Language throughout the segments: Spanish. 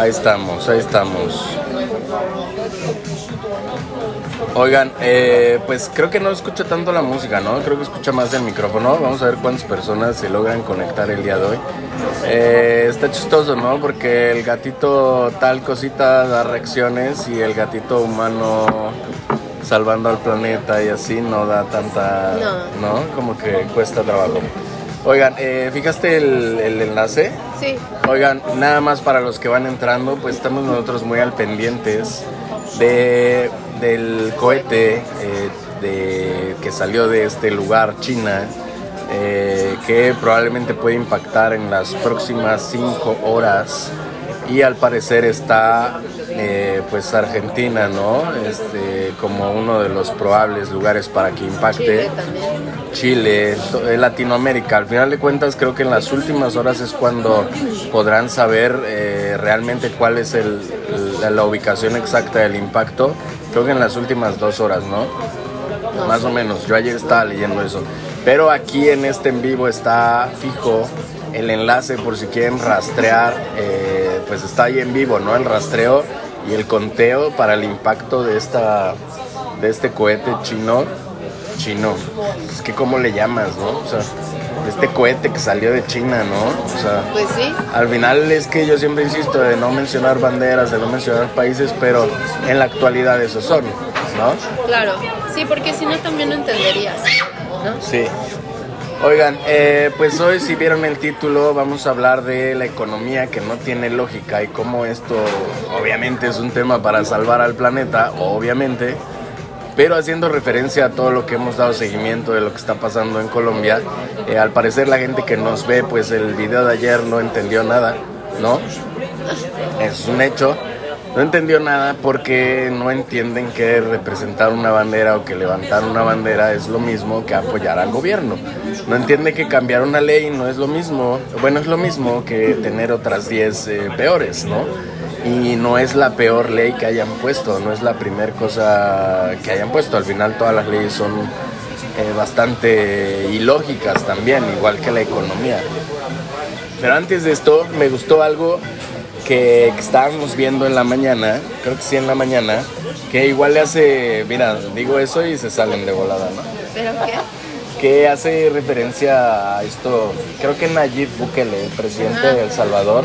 Ahí estamos, ahí estamos. Oigan, eh, pues creo que no escucha tanto la música, ¿no? Creo que escucha más el micrófono. Vamos a ver cuántas personas se logran conectar el día de hoy. Eh, está chistoso, ¿no? Porque el gatito tal cosita da reacciones y el gatito humano salvando al planeta y así no da tanta... No. Como que cuesta trabajo. Oigan, eh, ¿fijaste el, el, enlace? Oigan, nada más para los que van entrando, pues estamos nosotros muy al pendientes de del cohete eh, de, que salió de este lugar, China, eh, que probablemente puede impactar en las próximas cinco horas. Y al parecer está eh, pues Argentina, ¿no? Este, como uno de los probables lugares para que impacte. Chile, Chile Latinoamérica. Al final de cuentas creo que en las últimas horas es cuando podrán saber realmente cuál es el, la ubicación exacta del impacto creo que en las últimas dos horas, ¿no? Más o menos, yo ayer estaba leyendo eso. Pero aquí en este en vivo está fijo el enlace por si quieren rastrear, eh, pues está ahí en vivo, ¿no? El rastreo y el conteo para el impacto de, esta, de este cohete chino. Chino, es que cómo le llamas, ¿no? O sea, este cohete que salió de China, ¿no? O sea, pues sí. Al final es que yo siempre insisto de no mencionar banderas, de no mencionar países, pero en la actualidad esos son, ¿no? Claro, sí, porque si no también no entenderías, ¿no? Sí. Oigan, eh, pues hoy si vieron el título vamos a hablar de la economía que no tiene lógica y cómo esto obviamente es un tema para salvar al planeta, obviamente, pero haciendo referencia a todo lo que hemos dado seguimiento de lo que está pasando en Colombia, eh, al parecer la gente que nos ve, pues el video de ayer no entendió nada, ¿no? Es un hecho. No entendió nada porque no entienden que representar una bandera o que levantar una bandera es lo mismo que apoyar al gobierno. No entiende que cambiar una ley no es lo mismo, bueno, es lo mismo que tener otras 10 eh, peores, ¿no? y no es la peor ley que hayan puesto, no es la primera cosa que hayan puesto. Al final todas las leyes son eh, bastante ilógicas también, igual que la economía. Pero antes de esto me gustó algo que, estábamos viendo en la mañana, creo que sí en la mañana, que igual le hace, mira, digo eso y se salen de volada, ¿no? ¿Pero qué? Que hace referencia a esto, creo que Nayib Bukele, presidente de El Salvador,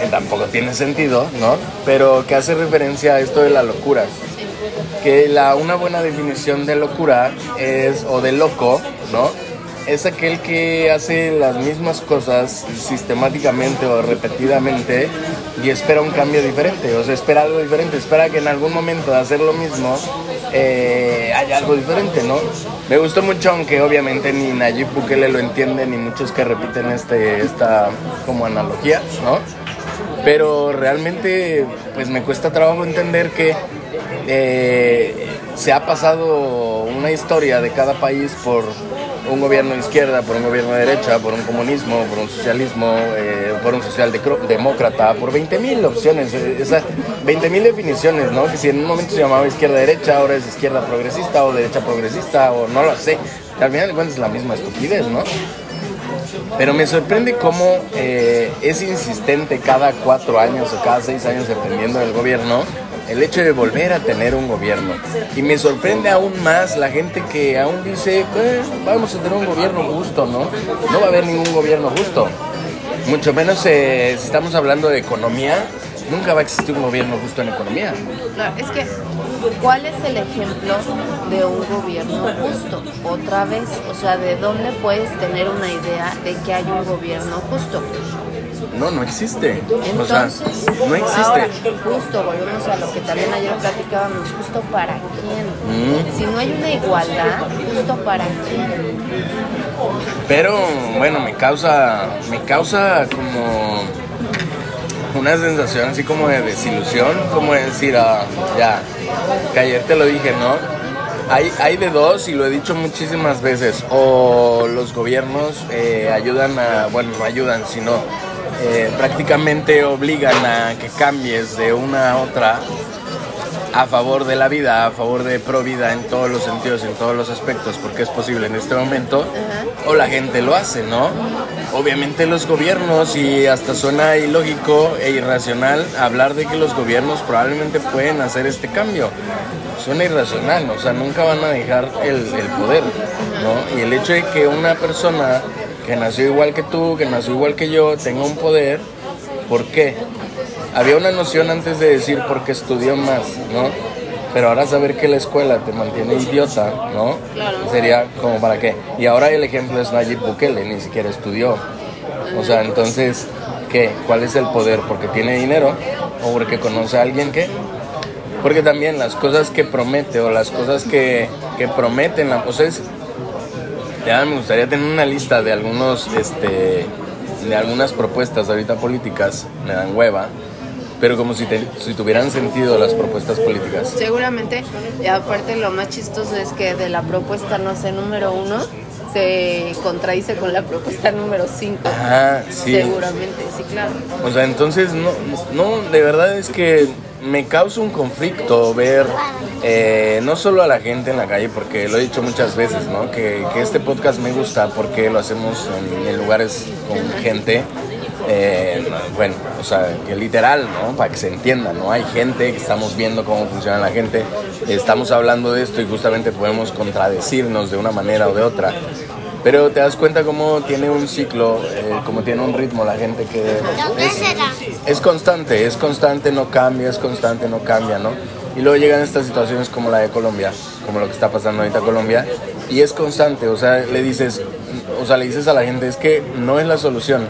que tampoco tiene sentido, ¿no? Pero que hace referencia a esto de la locura. Que la, una buena definición de locura es, o de loco, ¿no? Es aquel que hace las mismas cosas sistemáticamente o repetidamente y espera un cambio diferente, o sea, espera algo diferente, espera que en algún momento de hacer lo mismo eh, haya algo diferente, ¿no? Me gustó mucho, aunque obviamente ni Nayib Bukele lo entiende, ni muchos que repiten este, esta como analogía, ¿no? pero realmente pues me cuesta trabajo entender que eh, se ha pasado una historia de cada país por un gobierno de izquierda, por un gobierno de derecha, por un comunismo, por un socialismo, eh, por un socialdemócrata, por 20.000 opciones, eh, esas 20.000 definiciones, ¿no? Que si en un momento se llamaba izquierda-derecha, ahora es izquierda progresista o derecha progresista o no lo sé. Al final de cuentas es la misma estupidez, ¿no? Pero me sorprende cómo eh, es insistente cada cuatro años o cada seis años, dependiendo del gobierno, el hecho de volver a tener un gobierno. Y me sorprende aún más la gente que aún dice, vamos a tener un gobierno justo, ¿no? No va a haber ningún gobierno justo. Mucho menos eh, si estamos hablando de economía, nunca va a existir un gobierno justo en economía. Claro, es que ¿cuál es el ejemplo de un gobierno justo? Otra vez, o sea, ¿de dónde puedes tener una idea de que hay un gobierno justo? No, no existe. Entonces, no existe. Ahora, justo, volvemos a lo que también ayer platicábamos, justo para quién. Mm. Si no hay una igualdad, justo para quién. Pero bueno, me causa, me causa como una sensación así como de desilusión, como de decir, ah, ya, que ayer te lo dije, ¿no? Hay, hay de dos y lo he dicho muchísimas veces, o los gobiernos eh, ayudan a, bueno, no ayudan, sino eh, prácticamente obligan a que cambies de una a otra a favor de la vida, a favor de pro vida en todos los sentidos, en todos los aspectos, porque es posible en este momento, o la gente lo hace, ¿no? Obviamente los gobiernos, y hasta suena ilógico e irracional hablar de que los gobiernos probablemente pueden hacer este cambio. Suena irracional, o sea, nunca van a dejar el, el poder, ¿no? Y el hecho de que una persona que nació igual que tú, que nació igual que yo, tenga un poder, ¿por qué? Había una noción antes de decir porque estudió más, ¿no? Pero ahora saber que la escuela te mantiene idiota, ¿no? Sería como para qué. Y ahora el ejemplo es Nayib Bukele, ni siquiera estudió. O sea, entonces, ¿qué? ¿Cuál es el poder? ¿Porque tiene dinero? ¿O porque conoce a alguien que? Porque también las cosas que promete o las cosas que, que prometen, la, pues es, ya me gustaría tener una lista de algunos, este, de algunas propuestas ahorita políticas, me dan hueva, pero como si, te- si tuvieran sentido las propuestas políticas. Seguramente, y aparte lo más chistoso es que de la propuesta, no sé, número uno, se contradice con la propuesta número cinco. Ajá, sí. Seguramente, sí, claro. O sea, entonces, no, no, de verdad es que me causa un conflicto ver eh, no solo a la gente en la calle, porque lo he dicho muchas veces, ¿no? Que, que este podcast me gusta porque lo hacemos en, en lugares con gente, eh, bueno, o sea, que literal, ¿no? Para que se entienda, ¿no? Hay gente que estamos viendo cómo funciona la gente, estamos hablando de esto y justamente podemos contradecirnos de una manera o de otra. Pero te das cuenta cómo tiene un ciclo, eh, cómo tiene un ritmo la gente que es, es constante, es constante, no cambia, es constante, no cambia, ¿no? Y luego llegan estas situaciones como la de Colombia, como lo que está pasando ahorita en Colombia, y es constante, o sea, le dices, o sea, le dices a la gente, es que no es la solución.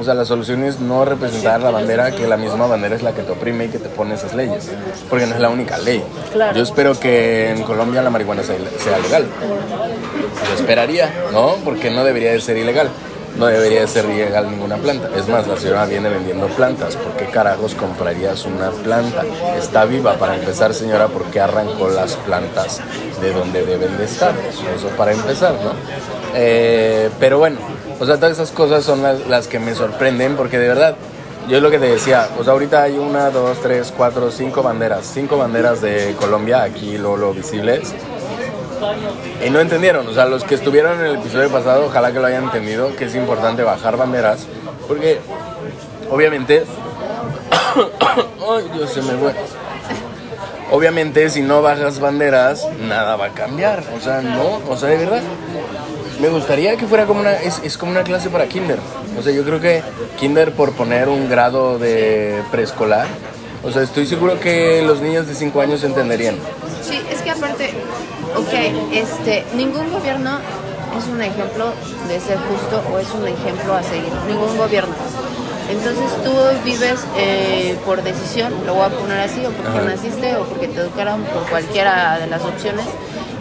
O sea, la solución es no representar la bandera, que la misma bandera es la que te oprime y que te pone esas leyes, porque no es la única ley. Claro. Yo espero que en Colombia la marihuana sea, sea legal. Yo esperaría, ¿no? Porque no debería de ser ilegal. No debería de ser ilegal ninguna planta. Es más, la señora viene vendiendo plantas. ¿Por qué carajos comprarías una planta? Está viva. Para empezar, señora, ¿por qué arrancó las plantas de donde deben de estar? Eso para empezar, ¿no? Eh, pero bueno, o sea, todas esas cosas son las, que me sorprenden porque de verdad, yo lo que te decía, pues ahorita hay una, dos, tres, cuatro, cinco banderas. Cinco banderas de Colombia, aquí lo, lo visibles. Y no entendieron, o sea, los que estuvieron en el episodio pasado, ojalá que lo hayan entendido, que es importante bajar banderas, porque obviamente... Ay, Dios, se me fue. Obviamente, si no bajas banderas, nada va a cambiar, o sea, no, o sea, de verdad. Me gustaría que fuera como una, es, es como una clase para kinder. O sea, yo creo que kinder por poner un grado de preescolar, o sea, estoy seguro que los niños de 5 años entenderían. Sí, es que aparte, ok, este, ningún gobierno es un ejemplo de ser justo o es un ejemplo a seguir. Ningún gobierno. Entonces tú vives eh, por decisión, lo voy a poner así, o porque Ajá. naciste o porque te educaron por cualquiera de las opciones,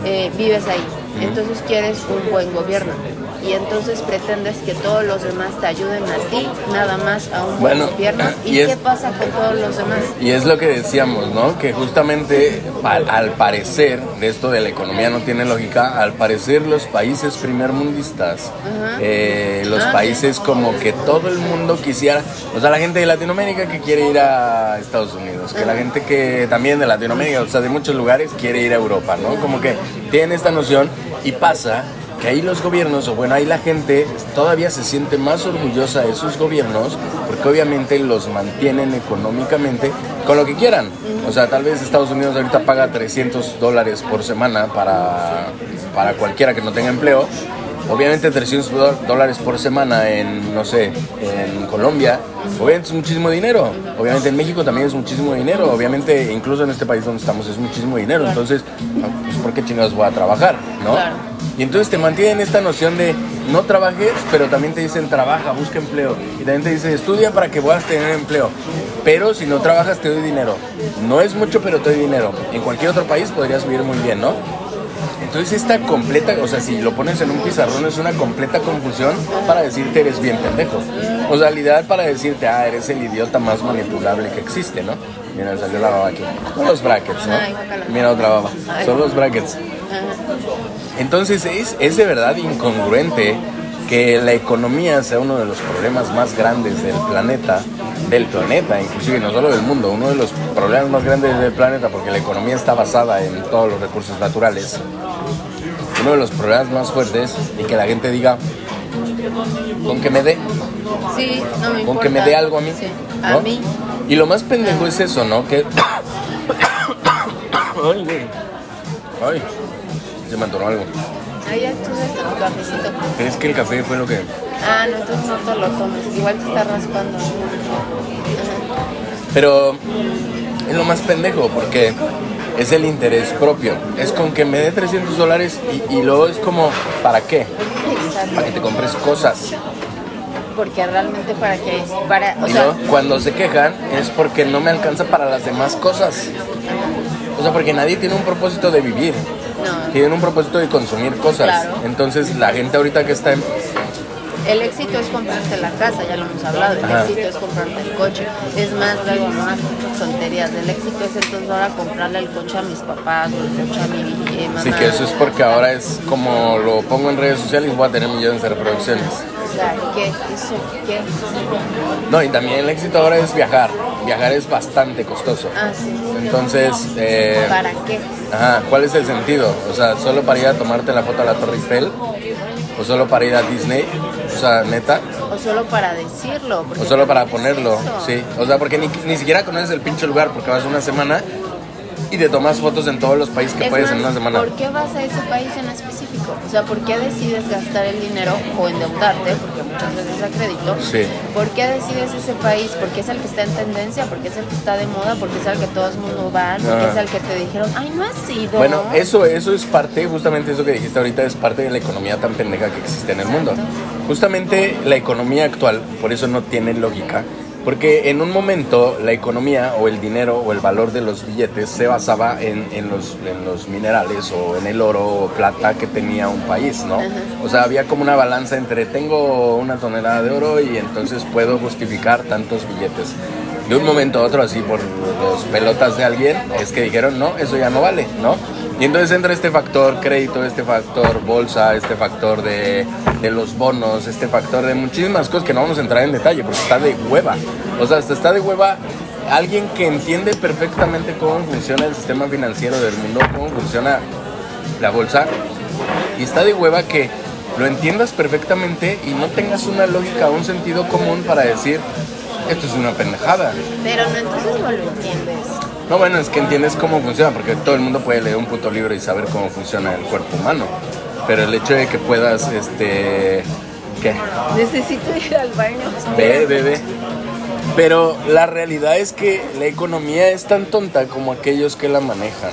eh, vives ahí. Entonces quieres un buen gobierno. Y entonces pretendes que todos los demás te ayuden a ti, nada más a un buen Bueno, gobierno. ¿Y, y es- qué pasa con todos los demás? Y es lo que decíamos, ¿no? Que justamente al parecer, de esto de la economía no tiene lógica, al parecer los países primermundistas, eh, los Ah, países como que todo el mundo quisiera, o sea, la gente de Latinoamérica que quiere ir a Estados Unidos, que la gente que también de Latinoamérica, o sea, de muchos lugares quiere ir a Europa, ¿no? Como que tienen esta noción y pasa que ahí los gobiernos, o bueno, ahí la gente todavía se siente más orgullosa de sus gobiernos porque obviamente los mantienen económicamente con lo que quieran. O sea, tal vez Estados Unidos ahorita paga 300 dólares por semana para, para cualquiera que no tenga empleo. Obviamente 300 do- dólares por semana en, no sé, en Colombia, obviamente es muchísimo dinero. Obviamente en México también es muchísimo dinero. Obviamente incluso en este país donde estamos es muchísimo dinero. Entonces, pues ¿por qué chingados voy a trabajar? ¿no? Claro. Y entonces te mantienen esta noción de no trabajes, pero también te dicen trabaja, busca empleo. Y también te dicen estudia para que puedas tener empleo. Pero si no trabajas te doy dinero. No es mucho, pero te doy dinero. En cualquier otro país podrías vivir muy bien, ¿no? Entonces esta completa, o sea, si lo pones en un pizarrón es una completa confusión para decirte eres bien pendejo. O sea, ideal para decirte, ah, eres el idiota más manipulable que existe, ¿no? Mira, salió la baba aquí. Son los brackets, ¿no? Mira otra baba. Son los brackets. Entonces es, es de verdad incongruente que la economía sea uno de los problemas más grandes del planeta, del planeta, inclusive no solo del mundo, uno de los problemas más grandes del planeta, porque la economía está basada en todos los recursos naturales, uno de los problemas más fuertes y que la gente diga, con que me dé, Sí, no me con que me dé algo a mí. Sí, ¿no? A mí. Y lo más pendejo es eso, ¿no? Que... Ay, güey. Ay, se me atoró algo. Ahí ya tú tu cafecito. ¿Crees que el café fue lo que...? Ah, no, entonces no te lo tomes. Igual te está raspando. Ajá. Pero es lo más pendejo porque es el interés propio. Es con que me dé 300 dólares y, y luego es como, ¿para qué? Exacto. Para que te compres cosas. Porque realmente para qué es. Para, o Y sea, luego, cuando se quejan es porque no me alcanza para las demás cosas. O sea, porque nadie tiene un propósito de vivir. no. Tienen un propósito de consumir cosas. Claro. Entonces la gente ahorita que está en... El éxito es comprarte la casa, ya lo hemos hablado. El Ajá. éxito es comprarte el coche. Es más, luego no hagas tonterías. El éxito es entonces ahora comprarle el coche a mis papás o el coche a mi eh, mamá. Así que eso es porque ahora es como lo pongo en redes sociales, voy a tener millones de reproducciones. O sea, ¿qué? ¿Eso qué? No, y también el éxito ahora es viajar. Viajar es bastante costoso. Ah, sí. Entonces, eh, ¿Para qué? ajá, ¿cuál es el sentido? O sea, solo para ir a tomarte la foto a la Torre Eiffel, o solo para ir a Disney, o sea, neta, O solo para decirlo. o solo para es ponerlo, sí. O sea, porque ni, ni siquiera conoces el pinche lugar, porque vas una semana y te tomas fotos en todos los países que Es puedes más, en una semana. ¿Por qué vas a ese país en específico? O sea, ¿por qué decides gastar el dinero o endeudarte? Porque muchas veces a crédito. Sí. ¿Por qué decides ese país? Porque es el que está en tendencia, porque es el que está de moda, porque es el que todo el mundo va, porque Ah. es el que te dijeron, ay, no has ido. Bueno, eso, eso es parte, justamente eso que dijiste ahorita, es parte de la economía tan pendeja que existe en el mundo. Justamente la economía actual, por eso no tiene lógica, porque en un momento la economía o el dinero o el valor de los billetes se basaba en, en los, en los minerales o en el oro o plata que tenía un país, ¿no? Ajá. O sea, había como una balanza entre tengo una tonelada de oro y entonces puedo justificar tantos billetes. De un momento a otro, así por los pelotas de alguien, es que dijeron, no, eso ya no vale, ¿no? Y entonces entra este factor crédito, este factor bolsa, este factor de, de los bonos, este factor de muchísimas cosas que no vamos a entrar en detalle porque está de hueva. O sea, hasta está de hueva alguien que entiende perfectamente cómo funciona el sistema financiero del mundo, cómo funciona la bolsa, y está de hueva que lo entiendas perfectamente y no tengas una lógica un sentido común para decir, esto es una pendejada. Pero no, entonces no lo entiendes. No, bueno, es que entiendes cómo funciona, porque todo el mundo puede leer un puto libro y saber cómo funciona el cuerpo humano. Pero el hecho de que puedas, este... ¿Qué? Necesito ir al baño. Ve, ve, ve. Pero la realidad es que la economía es tan tonta como aquellos que la manejan.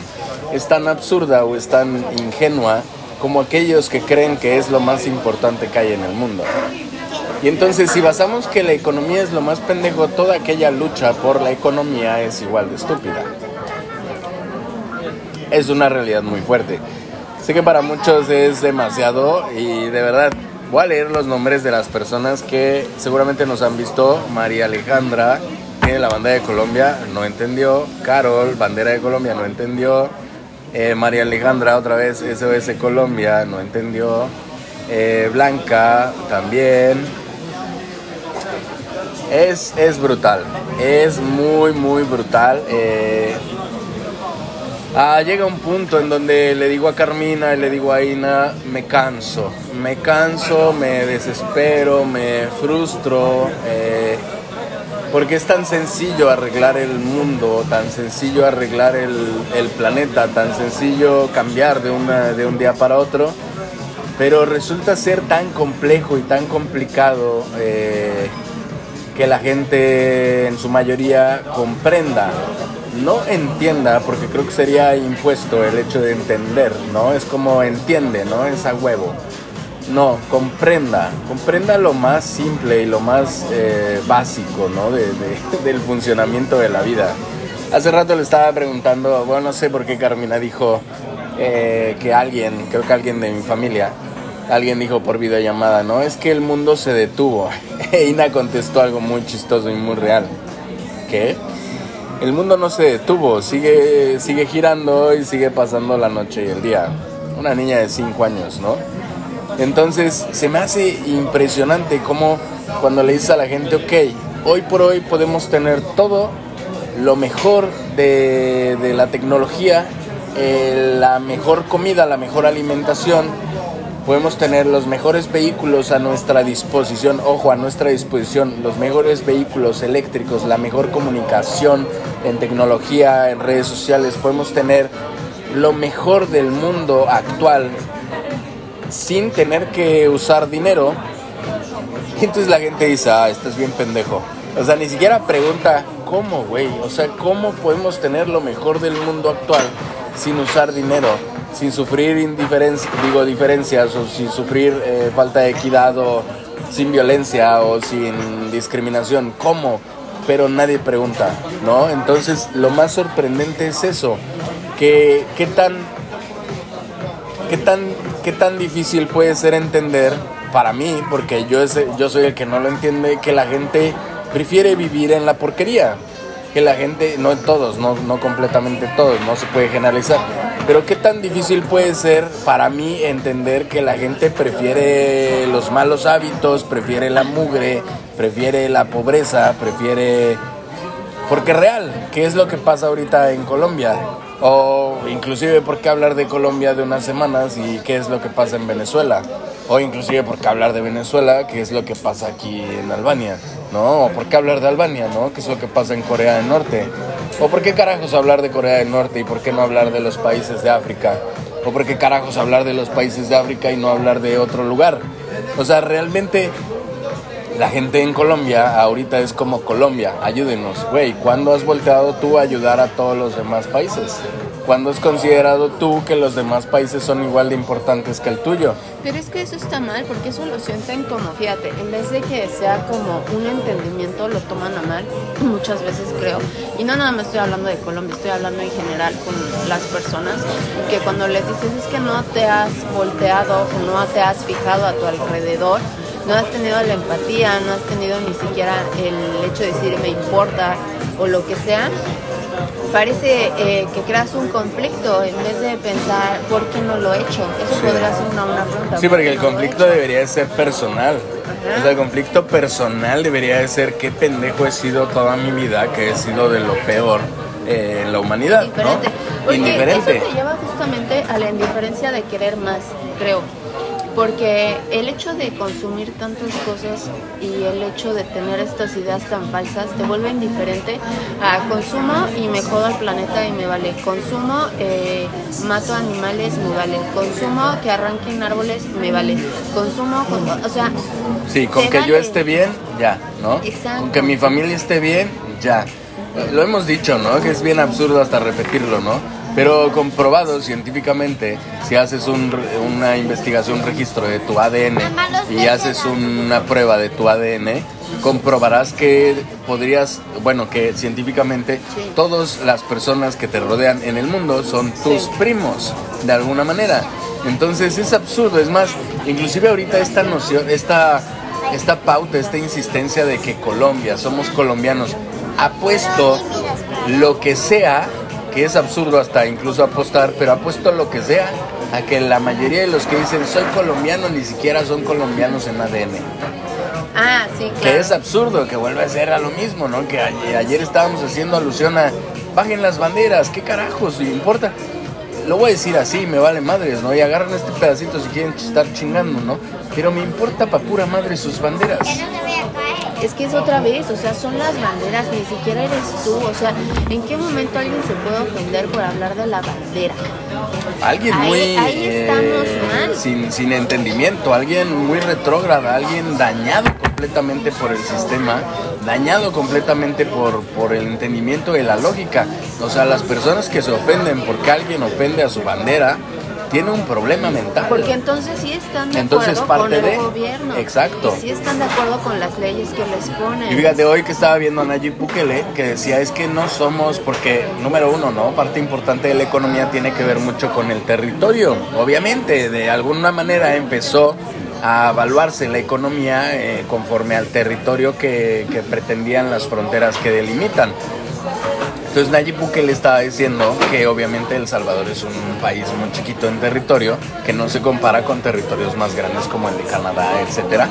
Es tan absurda o es tan ingenua como aquellos que creen que es lo más importante que hay en el mundo. Y entonces si basamos que la economía es lo más pendejo, toda aquella lucha por la economía es igual de estúpida. Es una realidad muy fuerte. Sé que para muchos es demasiado y de verdad voy a leer los nombres de las personas que seguramente nos han visto. María Alejandra, tiene la bandera de Colombia, no entendió. Carol, bandera de Colombia, no entendió. Eh, María Alejandra, otra vez SOS Colombia, no entendió. Eh, Blanca, también. Es, es brutal, es muy, muy brutal. Eh, ah, llega un punto en donde le digo a Carmina y le digo a Ina, me canso, me canso, me desespero, me frustro, eh, porque es tan sencillo arreglar el mundo, tan sencillo arreglar el, el planeta, tan sencillo cambiar de, una, de un día para otro, pero resulta ser tan complejo y tan complicado. eh, que la gente en su mayoría comprenda, no entienda, porque creo que sería impuesto el hecho de entender, ¿no? Es como entiende, ¿no? Es a huevo. No, comprenda, comprenda lo más simple y lo más eh, básico, ¿no? De- de- del funcionamiento de la vida. Hace rato le estaba preguntando, bueno, no sé por qué Carmina dijo eh, que alguien, creo que alguien de mi familia, alguien dijo por videollamada, no, es que el mundo se detuvo. E Ina contestó algo muy chistoso y muy real. ¿Qué? El mundo no se detuvo, sigue, sigue girando y sigue pasando la noche y el día. Una niña de 5 años, ¿no? Entonces se me hace impresionante cómo cuando le dices a la gente, ok, hoy por hoy podemos tener todo lo mejor de, la tecnología, eh, la mejor comida, la mejor alimentación, podemos tener los mejores vehículos a nuestra disposición, ojo, a nuestra disposición, los mejores vehículos eléctricos, la mejor comunicación en tecnología, en redes sociales, podemos tener lo mejor del mundo actual sin tener que usar dinero. Y entonces la gente dice, ah, estás bien pendejo. O sea, ni siquiera pregunta, ¿cómo, güey? O sea, ¿cómo podemos tener lo mejor del mundo actual sin usar dinero? Sin sufrir indiferencia, digo, diferencias o sin sufrir eh, falta de equidad o sin violencia o sin discriminación. ¿Cómo? Pero nadie pregunta, ¿no? Entonces, lo más sorprendente es eso. Que, ¿Qué tan ¿Qué tan, ¿Qué tan difícil puede ser entender para mí, porque yo, yo soy el que no lo entiende, que la gente prefiere vivir en la porquería? Que la gente, no todos, no, no completamente todos, no se puede generalizar, pero qué tan difícil puede ser para mí entender que la gente prefiere los malos hábitos, prefiere la mugre, prefiere la pobreza, prefiere... Porque real, ¿qué es lo que pasa ahorita en Colombia? O inclusive por qué hablar de Colombia de unas semanas y qué es lo que pasa en Venezuela. O inclusive por qué hablar de Venezuela, qué es lo que pasa aquí en Albania. ¿No? O por qué hablar de Albania, ¿no? ¿Qué es lo que pasa en Corea del Norte? O por qué carajos hablar de Corea del Norte y por qué no hablar de los países de África. O por qué carajos hablar de los países de África y no hablar de otro lugar. O sea, realmente la gente en Colombia ahorita es como Colombia, ayúdenos, güey, ¿cuándo has volteado tú a ayudar a todos los demás países? ¿Cuándo has considerado tú que los demás países son igual de importantes que el tuyo? Pero es que eso está mal, porque eso lo sienten como, fíjate, en vez de que sea como un entendimiento, lo toman a mal, muchas veces creo. Y no nada más estoy hablando de Colombia, estoy hablando en general con las personas, que cuando les dices es que no te has volteado o no te has fijado a tu alrededor, no has tenido la empatía, no has tenido ni siquiera el hecho de decir me importa o lo que sea, parece eh, que creas un conflicto en vez de pensar por qué no lo he hecho. Eso podría ser una, una pregunta. Sí, porque el conflicto debería de ser personal. O sea, el conflicto personal debería de ser qué pendejo he sido toda mi vida, que he sido de lo peor eh, en la humanidad. Indiferente. ¿no? Indiferente. Eso te lleva justamente a la indiferencia de querer más, creo porque el hecho de consumir tantas cosas y el hecho de tener estas ideas tan falsas te vuelve indiferente a consumo y me jodo al planeta y me vale, consumo, eh, mato animales, me vale, consumo que arranquen árboles, me vale, consumo, o sea... Sí, con que yo esté bien, ya, ¿no? Exacto. Con que mi familia esté bien, ya. Lo hemos dicho, ¿no? Que es bien absurdo hasta repetirlo, ¿no? Pero comprobado científicamente, si haces una investigación, un registro de tu ADN y haces una prueba de tu ADN, comprobarás que podrías, bueno, que científicamente todas las personas que te rodean en el mundo son tus primos, de alguna manera. Entonces es absurdo, es más, inclusive ahorita esta noción, esta, esta pauta, esta insistencia de que Colombia, somos colombianos, ha puesto lo que sea que es absurdo hasta incluso apostar, pero apuesto lo que sea a que la mayoría de los que dicen soy colombiano ni siquiera son colombianos en ADN. Ah, sí, claro. Que es absurdo, que vuelve a ser a lo mismo, ¿no? Que ayer, estábamos haciendo alusión a bajen las banderas, ¿qué carajos? importa? Lo voy a decir así, me vale madres, ¿no? Y agarran este pedacito si quieren estar chingando, ¿no? Pero me importa pa' pura madre sus banderas es que es otra vez, o sea, son las banderas, ni siquiera eres tú, o sea, ¿en qué momento alguien se puede ofender por hablar de la bandera? Alguien muy eh, Sin, sin entendimiento, alguien muy retrógrada, alguien dañado completamente por el sistema, dañado completamente por, por el entendimiento de la lógica. O sea, las personas que se ofenden porque alguien ofende a su bandera, tiene un problema mental. Porque entonces sí están de acuerdo con el gobierno. Exacto. Y sí están de acuerdo con las leyes que les ponen. Y fíjate, hoy que estaba viendo a Nayib Bukele, que decía, es que no somos, porque número uno, ¿no? Parte importante de la economía tiene que ver mucho con el territorio. Obviamente, de alguna manera empezó a evaluarse la economía eh, conforme al territorio que, que pretendían las fronteras que delimitan. Entonces Nayib Bukele estaba diciendo que obviamente El Salvador es un país muy chiquito en territorio, que no se compara con territorios más grandes como el de Canadá, etcétera.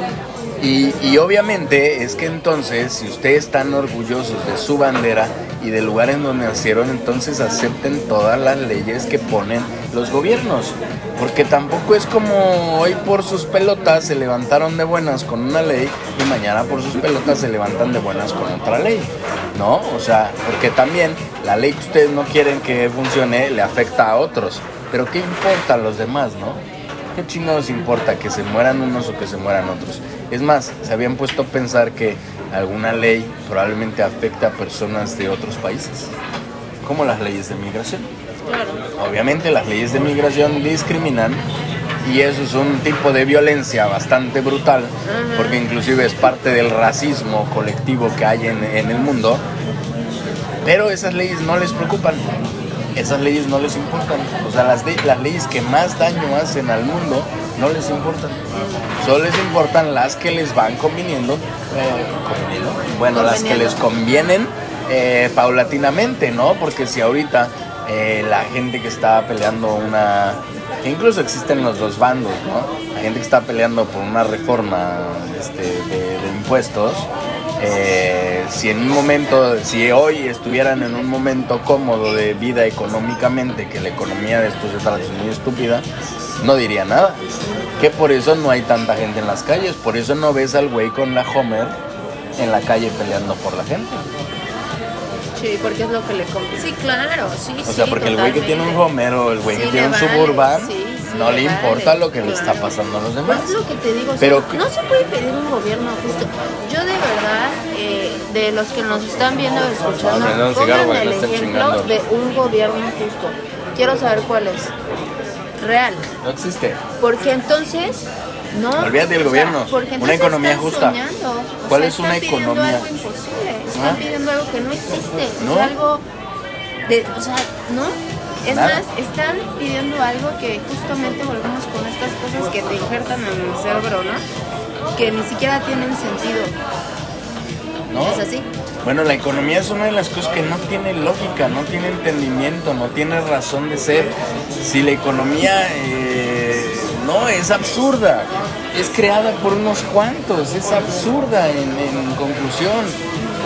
Y, y, obviamente es que entonces, si ustedes están orgullosos de su bandera y del lugar en donde nacieron, entonces acepten todas las leyes que ponen los gobiernos. Porque tampoco es como hoy por sus pelotas se levantaron de buenas con una ley y mañana por sus pelotas se levantan de buenas con otra ley. ¿No? O sea, porque también la ley que ustedes no quieren que funcione le afecta a otros. Pero ¿qué importa a los demás, no? ¿Qué chingados importa que se mueran unos o que se mueran otros? Es más, se habían puesto a pensar que alguna ley probablemente afecta a personas de otros países, como las leyes de migración. Obviamente las leyes de migración discriminan y eso es un tipo de violencia bastante brutal, porque inclusive es parte del racismo colectivo que hay en, en el mundo, pero esas leyes no les preocupan esas leyes no les importan. O sea, las, las leyes que más daño hacen al mundo no les importan. Solo les importan las que les van conviniendo. Eh, bueno, las que les convienen eh, paulatinamente, ¿no? Porque si ahorita eh, la gente que está peleando una... que incluso existen los dos bandos, ¿no? La gente que está peleando por una reforma este, de, de impuestos, eh, si en un momento, si hoy estuvieran en un momento cómodo de vida económicamente, que la economía de estos estados es muy estúpida, no diría nada. Que por eso no hay tanta gente en las calles, por eso no ves al güey con la Homer en la calle peleando por la gente. Sí, porque es lo que le compra. Sí, claro, sí, O sea, porque el güey que tiene un Homer o el güey que tiene un Suburban, no le, importa lo que le está pasando a los demás. Pues es lo que te digo, Pero no se puede pedir un gobierno justo. Yo de verdad, eh, de los que nos están viendo y escuchando, no, pongan el ejemplo de un gobierno justo. Quiero saber cuál es. Real. No existe. Porque entonces no. Olvídate del gobierno. una economía justa. ¿Cuál es una economía? Algo imposible. Están pidiendo algo que no existe. ¿No? algo de, o sea, ¿no? Es más, están pidiendo algo que justamente volvemos con estas cosas que te injertan en el cerebro, ¿no? Que ni siquiera tienen sentido. ¿No? ¿Es así? Bueno, la economía es una de las cosas que no tiene lógica, no tiene entendimiento, no tiene razón de ser. Si la economía eh, no es absurda, es creada por unos cuantos, es absurda en, en conclusión.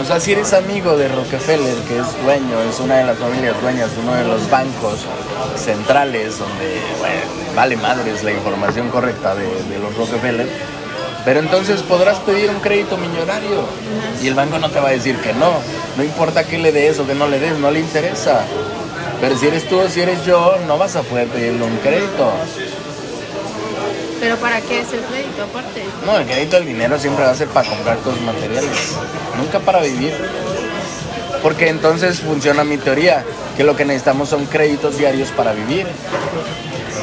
O sea, si eres amigo de Rockefeller, que es dueño, es una de las familias dueñas de uno de los bancos centrales, donde, bueno, vale madres la información correcta de, de los Rockefeller, pero entonces podrás pedir un crédito millonario y el banco no te va a decir que no. No importa que le des o que no le des, no le interesa. Pero si eres tú o si eres yo, no vas a poder pedirle un crédito. ¿Pero para qué es el crédito aparte? No, el crédito, el dinero siempre va a ser para comprar cosas materiales, nunca para vivir. Porque entonces funciona mi teoría, que lo que necesitamos son créditos diarios para vivir.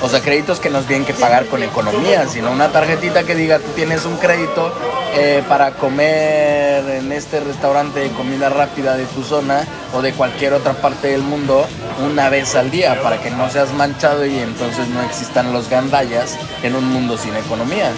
O sea, créditos que nos tienen que pagar con economía, sino una tarjetita que diga tú tienes un crédito eh, para comer en este restaurante de comida rápida de tu zona o de cualquier otra parte del mundo una vez al día para que no seas manchado y entonces no existan los gandallas en un mundo sin economía.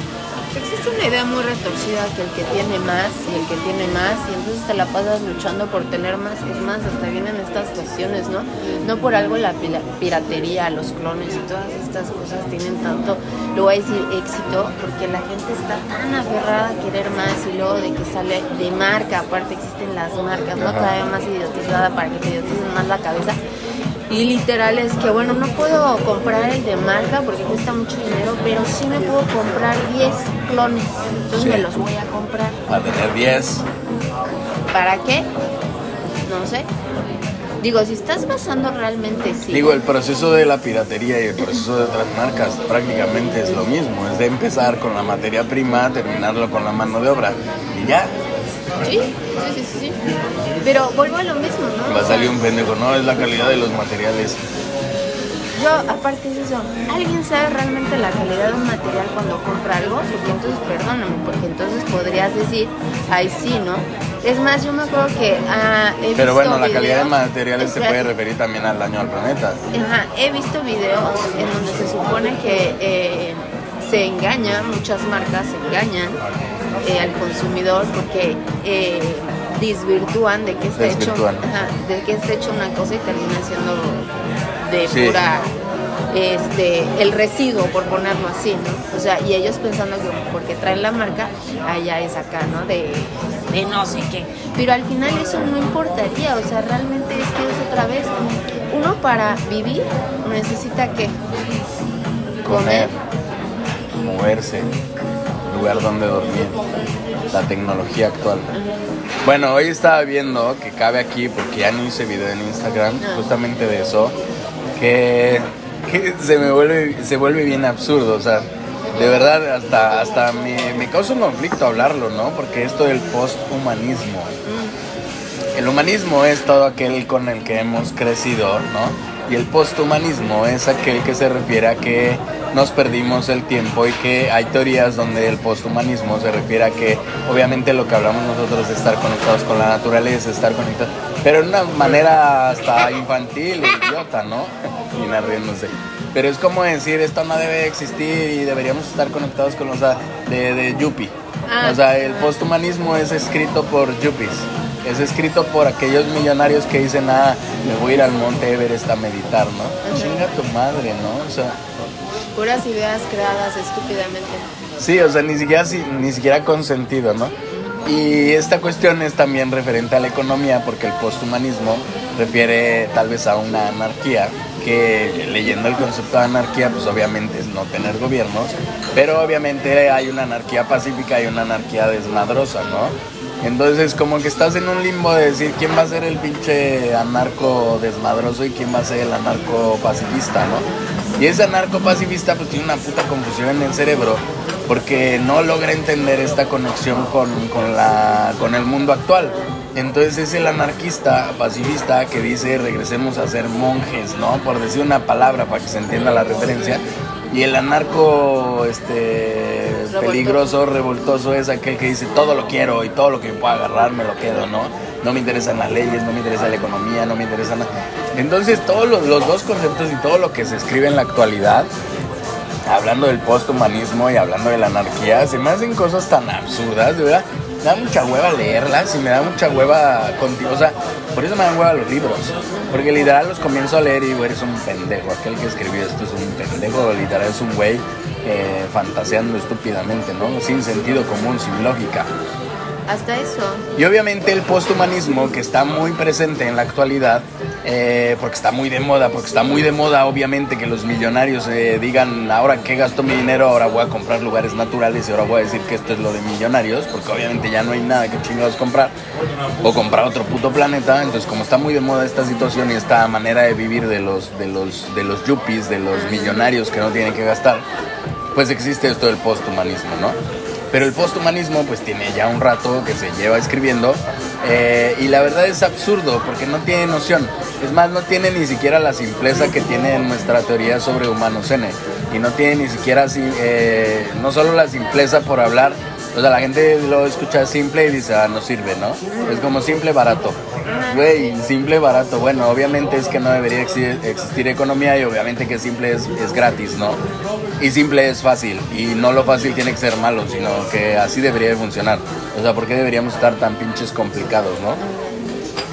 Existe una idea muy retorcida que el que tiene más y el que tiene más y entonces te la pasas luchando por tener más. Es más, hasta vienen estas cuestiones, ¿no? No por algo la piratería, los clones y todas estas cosas tienen tanto, lo voy a decir, éxito, porque la gente está tan aferrada a querer más y luego de que sale de marca, aparte existen las marcas, ¿no? Cada vez más idiotizada para que te idioticen más la cabeza y literal es que, bueno, no puedo comprar el de marca porque cuesta mucho dinero, pero sí me puedo comprar 10 clones. Entonces me los voy a comprar. Para tener 10. ¿Para qué? No sé. Digo, si estás basando realmente sí. Digo, el proceso de la piratería y el proceso de otras marcas prácticamente es lo mismo. Es de empezar con la materia prima, terminarlo con la mano de obra. Y ya. Sí, sí, sí, sí. Pero vuelvo a lo mismo. Va a salir un pendejo, no, es la calidad de los materiales. Yo, aparte de eso, ¿alguien sabe realmente la calidad de un material cuando compra algo? Porque entonces, perdóname, porque entonces podrías decir, ay sí, ¿no? Es más, yo me acuerdo que ah, he Pero bueno, la calidad de materiales se puede referir también al daño al planeta. Ajá, he visto videos en donde se supone que eh, se engaña, muchas marcas se engañan eh, al consumidor porque... Eh, desvirtúan de que esté hecho ajá, de que esté hecho una cosa y termina siendo de Sí. pura este el residuo por ponerlo así no o sea y ellos pensando que porque traen la marca allá es acá no de, de no sé qué. Pero al final eso no importaría o sea realmente es que es otra vez uno para vivir necesita que comer, moverse, lugar donde dormir, la tecnología actual. Bueno, hoy estaba viendo que cabe aquí, porque ya no hice video en Instagram, Ah. justamente de eso, que, que se me vuelve, se vuelve bien absurdo, o sea, de verdad hasta, hasta me, me causa un conflicto hablarlo, ¿no? Porque esto del posthumanismo, el humanismo es todo aquel con el que hemos crecido, ¿no? Y el posthumanismo es aquel que se refiere a que nos perdimos el tiempo y que hay teorías donde el posthumanismo se refiere a que obviamente lo que hablamos nosotros de estar conectados con la naturaleza, estar conectados, pero de una manera hasta infantil, idiota, ¿no? Y nada, riéndose. Pero es como decir, esto no debe de existir y deberíamos estar conectados con los de, de Yuppie. Ah. O sea, el posthumanismo es escrito por yuppies. Es escrito por aquellos millonarios que dicen, ah, me voy a ir al monte Everest a meditar, ¿no? Chinga tu madre, ¿no? O sea, puras ideas creadas estúpidamente sí, o sea, ni siquiera, si- ni siquiera con sentido, ¿no? Y esta cuestión es también referente a la economía, porque el posthumanismo refiere tal vez a una anarquía, que leyendo el concepto de anarquía, pues obviamente es no tener gobiernos, pero obviamente hay una anarquía pacífica y una anarquía desmadrosa, ¿no? Entonces como que estás en un limbo de decir quién va a ser el pinche anarco desmadroso y quién va a ser el anarco pacifista, ¿no? Y ese anarco pacifista pues tiene una puta confusión en el cerebro porque no logra entender esta conexión con, con la, con el mundo actual. Entonces es el anarquista pacifista que dice regresemos a ser monjes, ¿no? Por decir una palabra para que se entienda la referencia. Y el anarco este, Revoltoso. peligroso, revoltoso, es aquel que dice todo lo quiero y todo lo que pueda agarrar me lo quedo, ¿no? No me interesan las leyes, no me interesa la economía, no me interesa nada. Entonces todos los, los dos conceptos y todo lo que se escribe en la actualidad hablando del posthumanismo y hablando de la anarquía, se me hacen cosas tan absurdas, de verdad. Da mucha hueva leerlas y me da mucha hueva contigo. O sea, por eso me dan hueva los libros. Porque literal los comienzo a leer y digo, eres un pendejo. Aquel que escribió esto es un pendejo. Literal es un güey eh, fantaseando estúpidamente, ¿no? Sin sentido común, sin lógica. Hasta eso Y obviamente el posthumanismo, que está muy presente en la actualidad, eh, porque está muy de moda, porque está muy de moda, obviamente, que los millonarios eh, digan, ahora que gasto mi dinero, ahora voy a comprar lugares naturales y ahora voy a decir que esto es lo de millonarios, porque obviamente ya no hay nada que chingados comprar, o comprar otro puto planeta. Entonces, como está muy de moda esta situación y esta manera de vivir de los, de los, de los yuppies, de los millonarios que no tienen que gastar, pues existe esto del posthumanismo, ¿no? Pero el posthumanismo pues tiene ya un rato que se lleva escribiendo eh, y la verdad es absurdo porque no tiene noción. Es más, no tiene ni siquiera la simpleza que tiene nuestra teoría sobre humanos N. Y no tiene ni siquiera eh, no solo la simpleza por hablar, o sea, la gente lo escucha simple y dice, ah, no sirve, ¿no? Es como simple, barato. Güey, simple, barato. Bueno, obviamente es que no debería existir, economía y obviamente que simple es, es gratis, ¿no? Y simple es fácil y no lo fácil tiene que ser malo, sino que así debería de funcionar. O sea, ¿por qué deberíamos estar tan pinches complicados, no?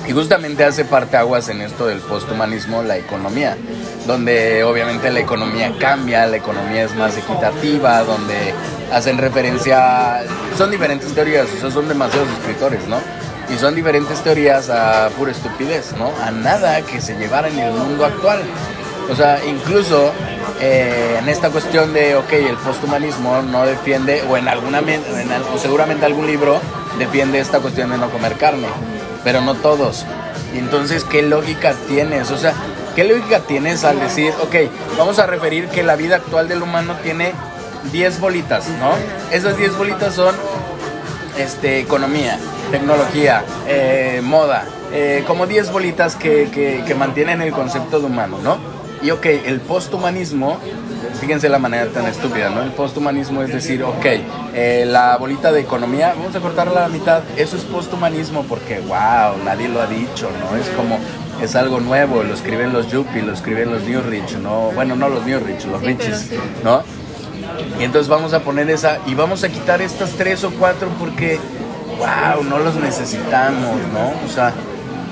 Y justamente hace parte aguas en esto del posthumanismo la economía, donde obviamente la economía cambia, la economía es más equitativa, donde hacen referencia, son diferentes teorías, o sea, son demasiados escritores, ¿no? Y son diferentes teorías a pura estupidez, ¿no? A nada que se llevara en el mundo actual. O sea, incluso eh, en esta cuestión de, ok, el posthumanismo no defiende, o en alguna, en o seguramente algún libro defiende esta cuestión de no comer carne, pero no todos. Y entonces, ¿qué lógica tienes? O sea, ¿qué lógica tienes al decir, ok, vamos a referir que la vida actual del humano tiene 10 bolitas, ¿no? Esas 10 bolitas son este, economía, tecnología, eh, moda, eh, como 10 bolitas que, que- que mantienen el concepto de humano, ¿no? Y ok, el posthumanismo, fíjense la manera tan estúpida, ¿no? El posthumanismo es decir, ok, eh, la bolita de economía, vamos a cortarla a la mitad, eso es posthumanismo porque, wow, nadie lo ha dicho, ¿no? Es como, es algo nuevo, lo escriben los Yuppie, lo escriben los New Rich, ¿no? Bueno, no los New Rich, los Sí, sí. ¿no? Y entonces vamos a poner esa y vamos a quitar estas tres o cuatro porque wow, no los necesitamos, ¿no? O sea,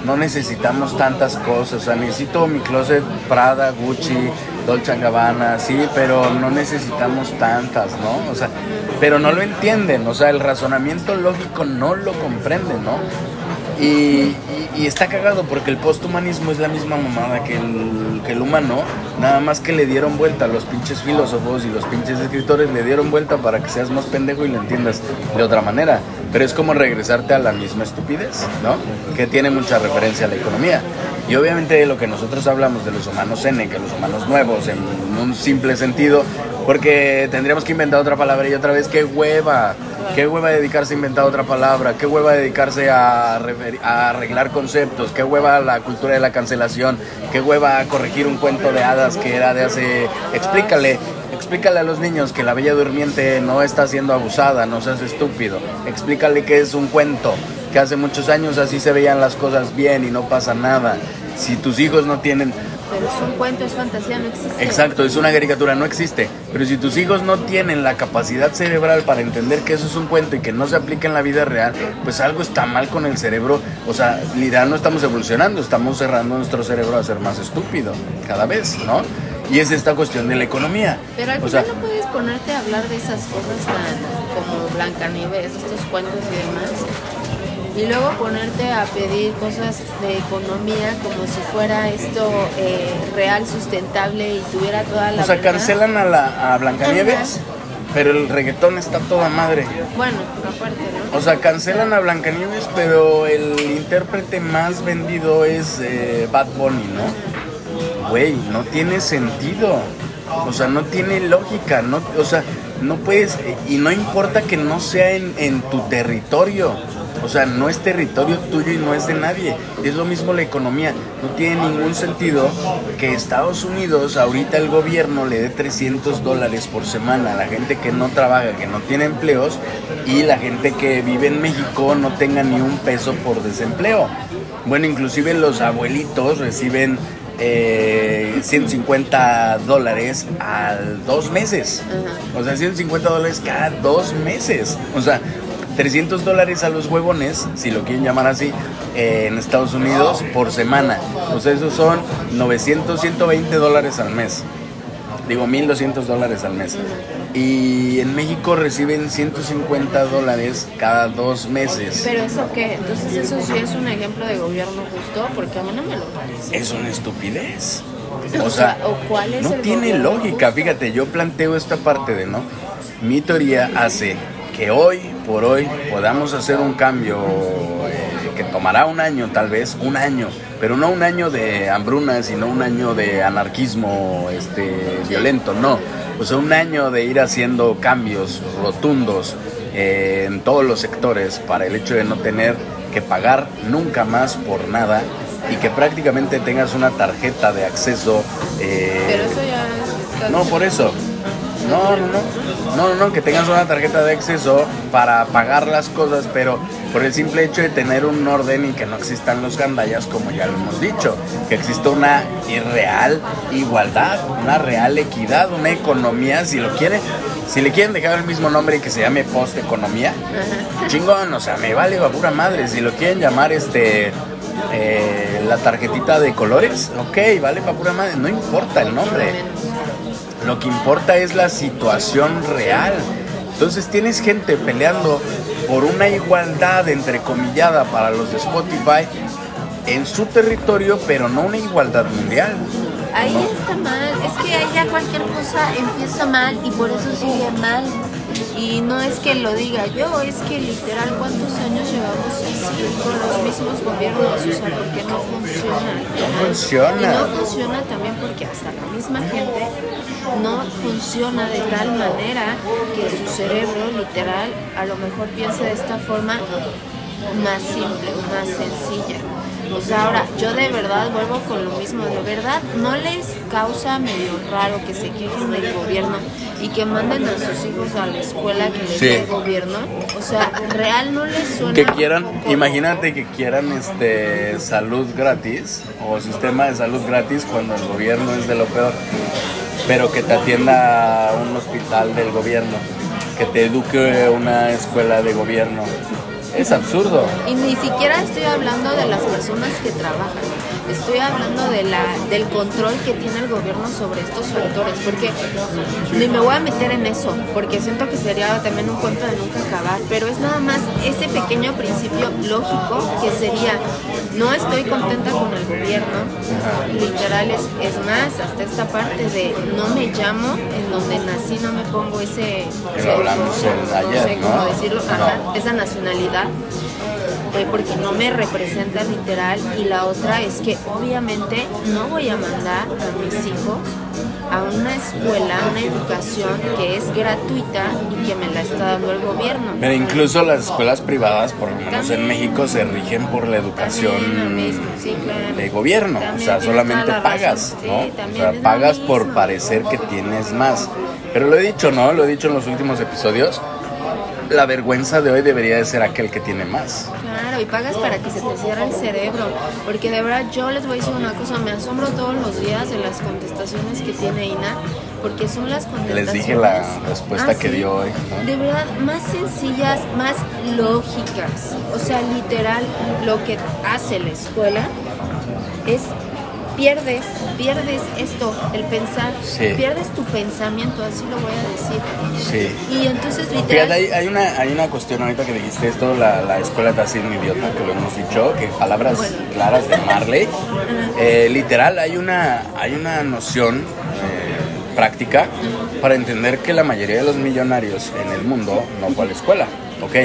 no necesitamos tantas cosas. O sea, necesito mi closet Prada, Gucci, Dolce Gabbana, sí, pero no necesitamos tantas, ¿no? O sea, pero no lo entienden, o sea, el razonamiento lógico no lo comprenden, ¿no? Y, y, está cagado porque el posthumanismo es la misma mamada que el, que el humano, nada más que le dieron vuelta los pinches filósofos y los pinches escritores le dieron vuelta para que seas más pendejo y lo entiendas de otra manera. Pero es como regresarte a la misma estupidez, ¿no? Que tiene mucha referencia a la economía. Y obviamente lo que nosotros hablamos de los humanos N, que los humanos nuevos, en un simple sentido, porque tendríamos que inventar otra palabra y otra vez, qué hueva, qué hueva dedicarse a inventar otra palabra, qué hueva dedicarse a, arreglar conceptos, qué hueva la cultura de la cancelación, qué hueva a corregir un cuento de hadas que era de hace... Explícale, explícale a los niños que la bella durmiente no está siendo abusada, no seas estúpido. Explícale que es un cuento, que hace muchos años así se veían las cosas bien y no pasa nada. Si tus hijos no tienen pero es un cuento, es fantasía, no existe. Exacto, es una caricatura, no existe. Pero si tus hijos no tienen la capacidad cerebral para entender que eso es un cuento y que no se aplica en la vida real, pues algo está mal con el cerebro. O sea, literal no estamos evolucionando, estamos cerrando nuestro cerebro a ser más estúpido cada vez, ¿no? Y es esta cuestión de la economía. Pero al final no puedes ponerte a hablar de esas cosas tan como Blancanieves, estos cuentos y demás y luego ponerte a pedir cosas de economía como si fuera esto eh, real, sustentable y tuviera toda la... O sea, cancelan a, la, a Blancanieves, pero el reggaetón está toda madre. Bueno, aparte, ¿no? O sea, cancelan a Blancanieves, pero el intérprete más vendido es eh, Bad Bunny, ¿no? Güey, no tiene sentido. O sea, no tiene lógica, no, o sea, no puedes, y no importa que no sea en, en tu territorio, o sea, no es territorio tuyo y no es de nadie. Es lo mismo la economía. No tiene ningún sentido que Estados Unidos, ahorita el gobierno le dé 300 dólares por semana a la gente que no trabaja, que no tiene empleos, y la gente que vive en México no tenga ni un peso por desempleo. Bueno, inclusive los abuelitos reciben 150 eh, dólares a dos meses. O sea, 150 dólares cada dos meses. O sea, 300 dólares a los huevones, si lo quieren llamar así, eh, en Estados Unidos por semana. O sea, esos son 900, 120 dólares al mes. Digo, 1200 dólares al mes. Y en México reciben 150 dólares cada dos meses. ¿Pero eso qué? Entonces, eso sí es un ejemplo de gobierno justo, porque a mí no me lo parece. Es una estupidez. O sea, no tiene lógica. Fíjate, yo planteo esta parte de, ¿no? Mi teoría hace que hoy por hoy podamos hacer un cambio eh, que tomará un año tal vez, un año, pero no un año de hambruna, sino un año de anarquismo este, violento, no. O sea, un año de ir haciendo cambios rotundos eh, en todos los sectores para el hecho de no tener que pagar nunca más por nada y que prácticamente tengas una tarjeta de acceso. Eh, pero eso ya No, por eso. No, no, no. No, no, que tengas una tarjeta de acceso para pagar las cosas, pero por el simple hecho de tener un orden y que no existan los gandallas, como ya lo hemos dicho, que exista una real igualdad, una real equidad, una economía, si lo quieren, si le quieren dejar el mismo nombre y que se llame post economía, chingón, o sea, me vale a pura madre, si lo quieren llamar este eh, la tarjetita de colores, ok, vale para pura madre, no importa el nombre. Lo que importa es la situación real. Entonces tienes gente peleando por una igualdad entrecomillada para los de Spotify en su territorio, pero no una igualdad mundial. Ahí está mal, es que ahí ya cualquier cosa empieza mal y por eso sigue mal. Y no es que lo diga yo, es que literal cuántos años llevamos así con los mismos gobiernos, o sea, porque no funciona. No funciona. Y no funciona también porque hasta la misma gente no funciona de tal manera que su cerebro literal a lo mejor piensa de esta forma más simple, más sencilla. O sea, ahora, yo de verdad vuelvo con lo mismo, de verdad, ¿no les causa medio raro que se quejen del gobierno y que manden a sus hijos a la escuela que les dé el gobierno? O sea, real no les suena. Que quieran, imagínate que quieran este salud gratis o sistema de salud gratis cuando el gobierno es de lo peor, pero que te atienda un hospital del gobierno, que te eduque una escuela de gobierno Es absurdo. Y ni siquiera estoy hablando de las personas que trabajan. Estoy hablando de la, del control que tiene el gobierno sobre estos factores, porque ni me voy a meter en eso, porque siento que sería también un cuento de nunca acabar, pero es nada más ese pequeño principio lógico que sería, no estoy contenta con el gobierno, literal es, es más, hasta esta parte de no me llamo, en donde nací no me pongo ese, Pero hablamos el ayer, no sé cómo decirlo, ajá, esa nacionalidad porque no me representa literal y la otra es que obviamente no voy a mandar a mis hijos a una escuela, una educación que es gratuita y que me la está dando el gobierno. Pero incluso las escuelas privadas, por lo menos en También. México, se rigen por la educación mismo, sí, claro. de gobierno. O sea, solamente pagas. Sí, ¿no? O sea, pagas por parecer que tienes más. Pero lo he dicho, ¿no? Lo he dicho en los últimos episodios. La vergüenza de hoy debería de ser aquel que tiene más. Claro, y pagas para que se te cierre el cerebro. Porque de verdad yo les voy a decir una cosa, me asombro todos los días de las contestaciones que tiene INA, porque son las contestaciones... Les dije la respuesta Ah, que sí. dio hoy. ¿no? De verdad, más sencillas, más lógicas. O sea, literal, lo que hace la escuela es pierdes, pierdes esto, el pensar, Sí. pierdes tu pensamiento, así lo voy a decir. Sí. Y entonces Fíjate, literal... hay, hay una, hay una cuestión ahorita que dijiste esto, la, la escuela te hace un idiota, que lo hemos dicho, que palabras Bueno. claras de Marley. Eh, literal, hay una, hay una noción eh, práctica para entender que la mayoría de los millonarios en el mundo no fue a la escuela. Ok,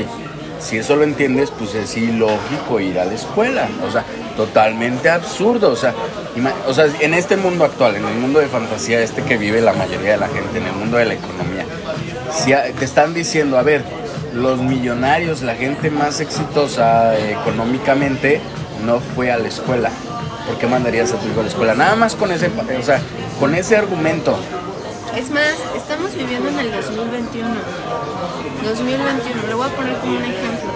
si eso lo entiendes, pues es ilógico ir a la escuela. O sea, totalmente absurdo. O sea, o sea, en este mundo actual, en el mundo de fantasía este que vive la mayoría de la gente, en el mundo de la economía, te están diciendo, a ver, los millonarios, la gente más exitosa económicamente, no fue a la escuela. ¿Por qué mandarías a tu hijo a la escuela? Nada más con ese, o sea, con ese argumento. Es más, estamos viviendo en el 2021. 2021, le voy a poner como un ejemplo.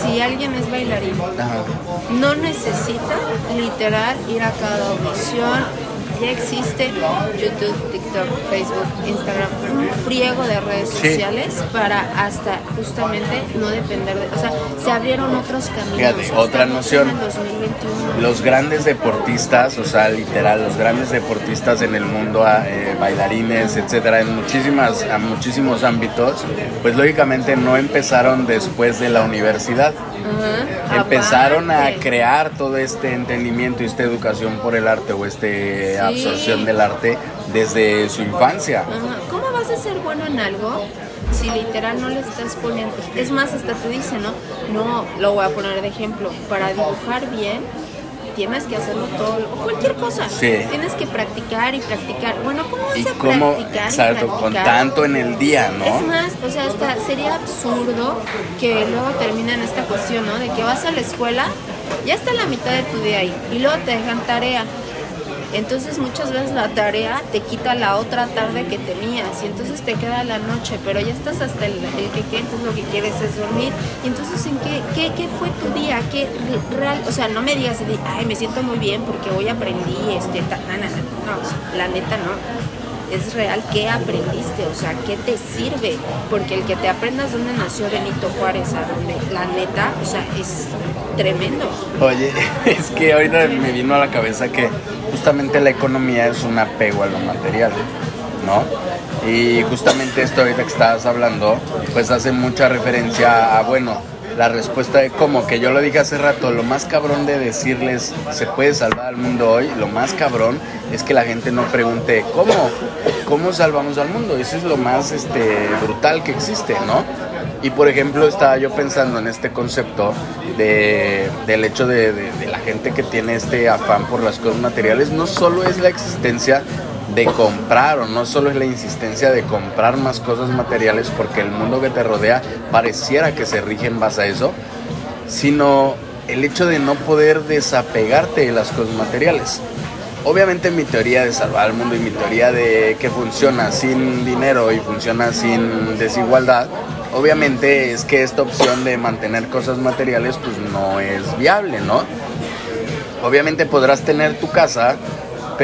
Si alguien es bailarín, Ajá. no necesita literal ir a cada audición. Ya existe YouTube, TikTok, Facebook, Instagram, un friego de redes Sí. sociales para hasta justamente no depender de... O sea, se abrieron otros caminos. Fíjate, otra noción. En el 2021. Los grandes deportistas, o sea, literal, los grandes deportistas en el mundo, a- eh, bailarines, etcétera, en muchísimas, a muchísimos ámbitos, pues lógicamente no empezaron después de la universidad. Ajá, Empezaron a crear todo este entendimiento y esta educación por el arte o esta absorción del arte desde su infancia. Ajá. ¿Cómo vas a ser bueno en algo si literal no le estás poniendo? Es más, hasta te dice, ¿no? No, lo voy a poner de ejemplo. Para dibujar bien, tienes que hacerlo todo, o cualquier cosa. Sí. Tienes que practicar y practicar. Bueno, ¿cómo vas Y a cómo, practicar? y exacto, con practicar? tanto en el día, Es ¿no? más, o sea, hasta sería absurdo que luego termine en esta cuestión, ¿no? De que vas a la escuela, ya está la mitad de tu día ahí, y luego te dejan tarea. Entonces muchas veces la tarea te quita la otra tarde que tenías y entonces te queda la noche, pero ya estás hasta el, que qué, entonces lo que quieres es dormir. Y entonces, ¿en qué, qué, qué fue tu día? ¿Qué re- real? O sea, no me digas, ay, me siento muy bien porque hoy aprendí, este, ta- na, na, na". no, la neta no es real qué aprendiste, o sea, qué te sirve, porque el que te aprendas dónde nació Benito Juárez, a dónde, la neta, o sea, es tremendo. Oye, es que ahorita me vino a la cabeza que justamente la economía es un apego a lo material, ¿no? Y justamente esto ahorita que estabas hablando, pues hace mucha referencia a, bueno, la respuesta de cómo, que yo lo dije hace rato, lo más cabrón de decirles se puede salvar al mundo hoy, lo más cabrón es que la gente no pregunte cómo, cómo salvamos al mundo, eso es lo más este, brutal que existe, ¿no? Y por ejemplo, estaba yo pensando en este concepto de, del hecho de, de- de la gente que tiene este afán por las cosas materiales, no solo es la existencia de comprar o no solo es la insistencia de comprar más cosas materiales porque el mundo que te rodea pareciera que se rige en base a eso, sino el hecho de no poder desapegarte de las cosas materiales. Obviamente mi teoría de salvar al mundo y mi teoría de que funciona sin dinero y funciona sin desigualdad, obviamente es que esta opción de mantener cosas materiales pues no es viable, ¿no? Obviamente podrás tener tu casa,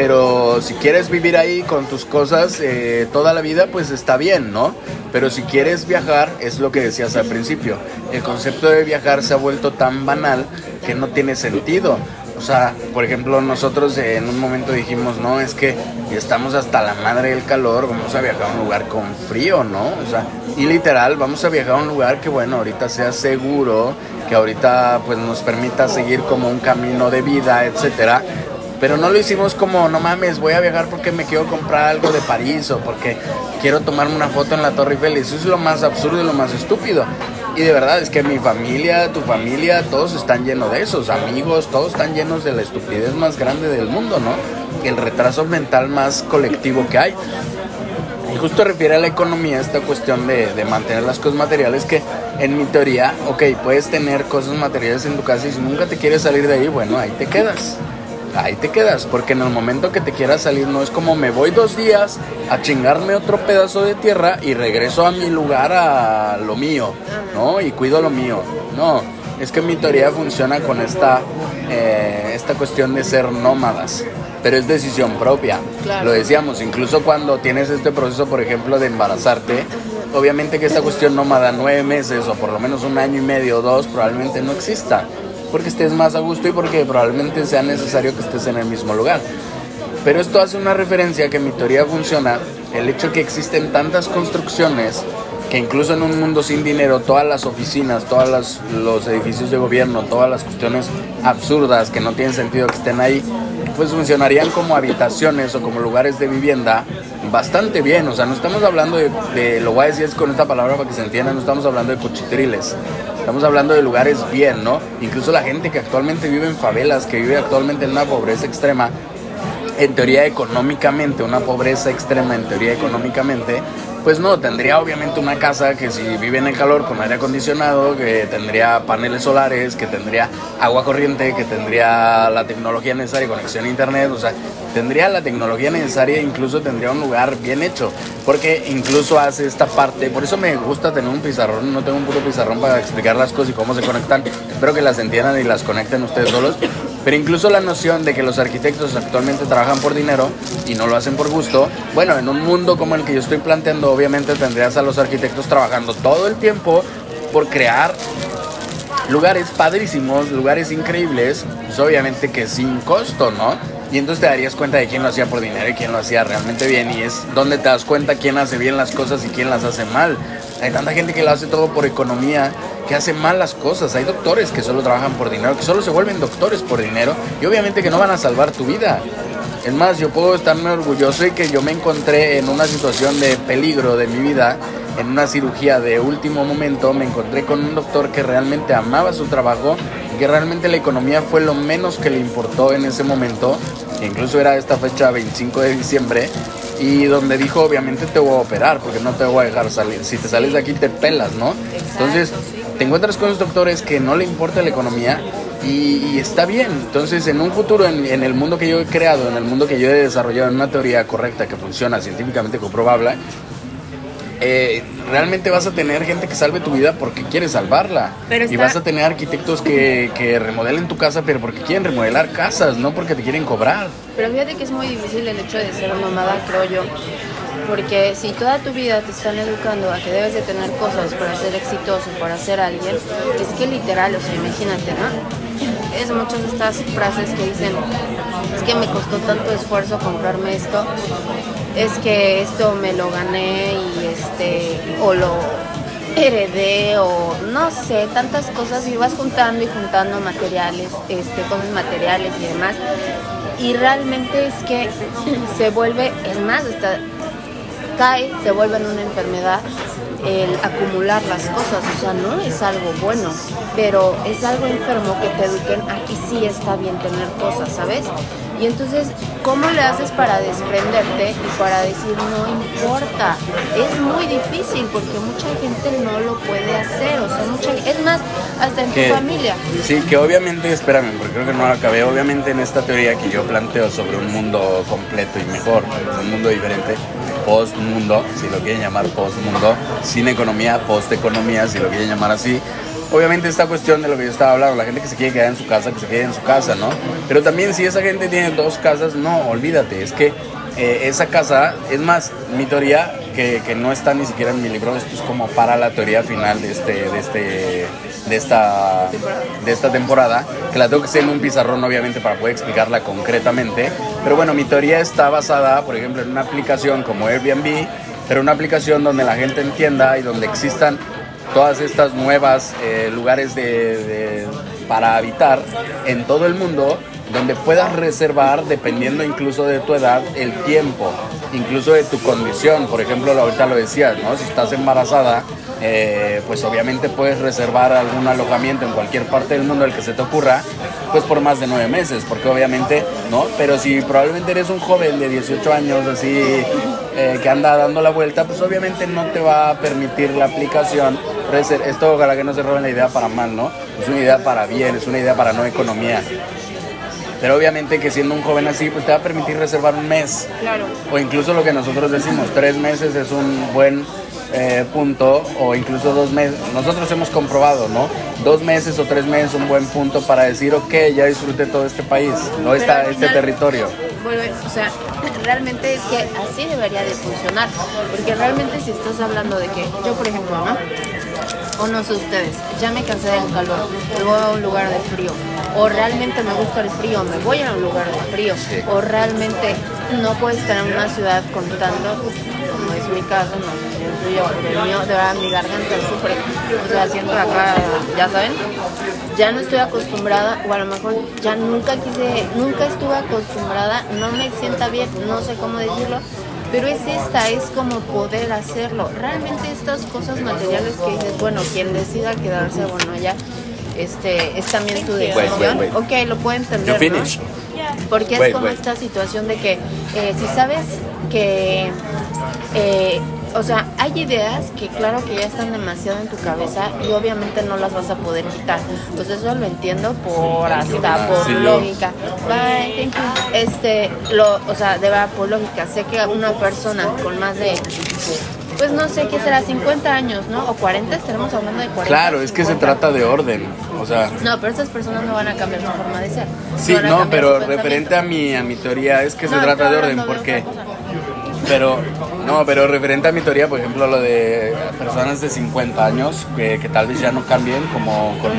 Pero si quieres vivir ahí con tus cosas eh, toda la vida, pues está bien, ¿no? Pero si quieres viajar, es lo que decías al principio. El concepto de viajar se ha vuelto tan banal que no tiene sentido. O sea, por ejemplo, nosotros en un momento dijimos, no, es que estamos hasta la madre del calor, vamos a viajar a un lugar con frío, ¿no? O sea, y literal, vamos a viajar a un lugar que, bueno, ahorita sea seguro, que ahorita pues nos permita seguir como un camino de vida, etcétera. Pero no lo hicimos como, no mames, voy a viajar porque me quiero comprar algo de París o porque quiero tomarme una foto en la Torre Eiffel. Eso es lo más absurdo y lo más estúpido. Y de verdad es que mi familia, tu familia, todos están llenos de esos amigos, todos están llenos de la estupidez más grande del mundo, ¿no? El retraso mental más colectivo que hay. Y justo refiere a la economía esta cuestión de, de, mantener las cosas materiales que en mi teoría, ok, puedes tener cosas materiales en tu casa y si nunca te quieres salir de ahí, bueno, ahí te quedas ahí te quedas, porque en el momento que te quieras salir no es como me voy dos días a chingarme otro pedazo de tierra y regreso a mi lugar a lo mío, ¿no? Y cuido lo mío. No, es que mi teoría funciona con esta, eh, esta cuestión de ser nómadas, pero es decisión propia. Lo decíamos, incluso cuando tienes este proceso, por ejemplo, de embarazarte, obviamente que esta cuestión nómada nueve meses o por lo menos un año y medio o dos probablemente no exista porque estés más a gusto y porque probablemente sea necesario que estés en el mismo lugar. Pero esto hace una referencia a que mi teoría funciona, el hecho que existen tantas construcciones que incluso en un mundo sin dinero, todas las oficinas, todos los edificios de gobierno, todas las cuestiones absurdas que no tienen sentido que estén ahí, pues funcionarían como habitaciones o como lugares de vivienda bastante bien. O sea, no estamos hablando de, lo voy a decir con esta palabra para que se entienda, no estamos hablando de cuchitriles. Estamos hablando de lugares bien, ¿no? Incluso la gente que actualmente vive en favelas, que vive actualmente en una pobreza extrema, en teoría económicamente, una pobreza extrema en teoría económicamente, pues no, tendría obviamente una casa que si vive en el calor con aire acondicionado, que tendría paneles solares, que tendría agua corriente, que tendría la tecnología necesaria, conexión a internet, o sea, tendría la tecnología necesaria, incluso tendría un lugar bien hecho, porque incluso hace esta parte, por eso me gusta tener un pizarrón, no tengo un puro pizarrón para explicar las cosas y cómo se conectan, espero que las entiendan y las conecten ustedes solos, pero incluso la noción de que los arquitectos actualmente trabajan por dinero y no lo hacen por gusto, bueno, en un mundo como el que yo estoy planteando, obviamente tendrías a los arquitectos trabajando todo el tiempo por crear lugares padrísimos, lugares increíbles, pues obviamente que sin costo, ¿no? Y entonces te darías cuenta de quién lo hacía por dinero y quién lo hacía realmente bien. Y es donde te das cuenta quién hace bien las cosas y quién las hace mal. Hay tanta gente que lo hace todo por economía, que hace mal las cosas. Hay doctores que solo trabajan por dinero, que solo se vuelven doctores por dinero. Y obviamente que no van a salvar tu vida. Es más, yo puedo estarme orgulloso de que yo me encontré en una situación de peligro de mi vida en una cirugía de último momento me encontré con un doctor que realmente amaba su trabajo y que realmente la economía fue lo menos que le importó en ese momento, incluso era esta fecha 25 de diciembre, y donde dijo obviamente te voy a operar porque no te voy a dejar salir, si te sales de aquí te pelas, ¿no? Entonces te encuentras con los doctores que no le importa la economía y, está bien. Entonces, en un futuro, en, en, el mundo que yo he creado, en el mundo que yo he desarrollado, en una teoría correcta que funciona, científicamente comprobable, eh, realmente vas a tener gente que salve tu vida porque quiere salvarla. Y vas a tener arquitectos que, que, remodelen tu casa, pero porque quieren remodelar casas, no porque te quieren cobrar. Pero fíjate que es muy difícil el hecho de ser nómada, creo yo. Porque si toda tu vida te están educando a que debes de tener cosas para ser exitoso, para ser alguien, es que literal, o sea, imagínate, ¿no? Es muchas de estas frases que dicen, es que me costó tanto esfuerzo comprarme esto, es que esto me lo gané y este, o lo heredé o no sé, tantas cosas y vas juntando y juntando materiales, este, cosas materiales y demás. Y realmente es que se vuelve, es más, está, cae, se vuelve en una enfermedad el acumular las cosas, o sea, no es algo bueno, pero es algo enfermo que te eduquen, aquí sí está bien tener cosas, ¿sabes? Y entonces, ¿cómo le haces para desprenderte y para decir no importa? Es muy difícil porque mucha gente no lo puede hacer, o sea, mucha, es más, hasta en tu familia. Sí, que obviamente, espérame, porque creo que no lo acabé, obviamente en esta teoría que yo planteo sobre un mundo completo y mejor, un mundo diferente, post-mundo, si lo quieren llamar post-mundo, sin economía, post-economía, si lo quieren llamar así, obviamente esta cuestión de lo que yo estaba hablando, la gente que se quiere quedar en su casa, que se quede en su casa, ¿no? Pero también si esa gente tiene dos casas, no, olvídate, es que eh, esa casa, es más, mi teoría, que, que, no está ni siquiera en mi libro, esto es como para la teoría final de, este, de, este, de, esta, de esta temporada, que la tengo que hacer en un pizarrón obviamente para poder explicarla concretamente, pero bueno, mi teoría está basada, por ejemplo, en una aplicación como Airbnb, pero una aplicación donde la gente entienda y donde existan todas estas nuevas eh, lugares de, para habitar en todo el mundo donde puedas reservar, dependiendo incluso de tu edad, el tiempo, incluso de tu condición. Por ejemplo, ahorita lo decías, ¿no? Si estás embarazada, eh, pues obviamente puedes reservar algún alojamiento en cualquier parte del mundo el que se te ocurra, pues por más de nueve meses, porque obviamente, ¿no? Pero si probablemente eres un joven de 18 años, así, eh, que anda dando la vuelta, pues obviamente no te va a permitir la aplicación. Esto, ojalá que no se roben la idea para mal, ¿no? Es una idea para bien, es una idea para no economía. Pero obviamente que siendo un joven así, pues te va a permitir reservar un mes. Claro. O incluso lo que nosotros decimos, tres meses es un buen eh, punto, o incluso dos meses. Nosotros hemos comprobado, ¿no? Dos meses o tres meses un buen punto para decir, ok, ya disfruté todo este país, no está este territorio. Bueno, o sea, realmente es que así debería de funcionar. Porque realmente si estás hablando de que yo, por ejemplo, ¿no? O no sé ustedes, ya me cansé del calor, me voy a un lugar de frío. O realmente me gusta el frío, me voy a un lugar de frío. O realmente no puedo estar en una ciudad con tanto, como es mi caso, no sé si el tuyo, el mío, de verdad, mi garganta sufre. O sea, siento acá, ya saben, ya no estoy acostumbrada, o a lo mejor ya nunca quise, nunca estuve acostumbrada, no me sienta bien, no sé cómo decirlo, pero es esta, es como poder hacerlo. Realmente estas cosas materiales que dices, bueno, quien decida quedarse, bueno, ya este, es también tu decisión. wait, wait. Ok, lo puedo entender. ¿no? Porque es como esta situación de que eh, si sabes que, eh, o sea, hay ideas que claro que ya están demasiado en tu cabeza y obviamente no las vas a poder quitar. Pues eso lo entiendo por hasta por Sí, lógica. Bye, thank you. Este, lo, o sea, de verdad por lógica. Sé que una persona con más de pues no sé qué será, 50 años, ¿no? O 40, estaremos hablando de 40. Claro, es que se 50. trata de orden, o sea... No, pero estas personas no van a cambiar su forma de ser. Sí, no, pero referente a mi, a mi teoría es que se trata de orden, porque... Pero, no, pero referente a mi teoría, por ejemplo, lo de personas de 50 años que, que tal vez ya no cambien como con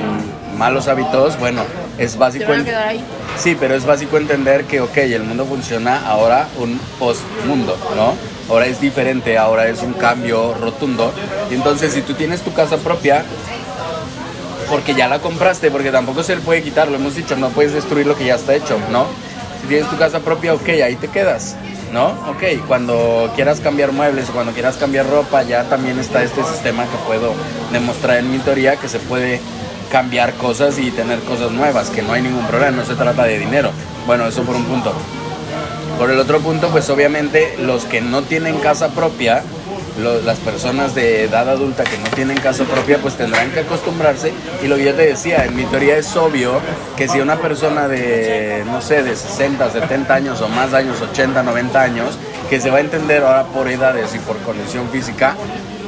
malos hábitos, bueno, es básico... van a en- quedar ahí. Sí, pero es básico entender que, ok, el mundo funciona ahora un post-mundo, ¿no? Ahora es diferente, ahora es un cambio rotundo. Y entonces, si tú tienes tu casa propia, porque ya la compraste, porque tampoco se le puede quitar, lo hemos dicho, no puedes destruir lo que ya está hecho, ¿no? Si tienes tu casa propia, ok, ahí te quedas, ¿no? Ok, cuando quieras cambiar muebles o cuando quieras cambiar ropa, ya también está este sistema que puedo demostrar en mi teoría que se puede cambiar cosas y tener cosas nuevas, que no hay ningún problema, no se trata de dinero. Bueno, eso por un punto. Por el otro punto, pues obviamente los que no tienen casa propia, lo- las personas de edad adulta que no tienen casa propia, pues tendrán que acostumbrarse. Y lo que yo te decía, en mi teoría es obvio que si una persona de, no sé, de 60, 70 años o más años, 80, 90 años, que se va a entender ahora por edades y por condición física,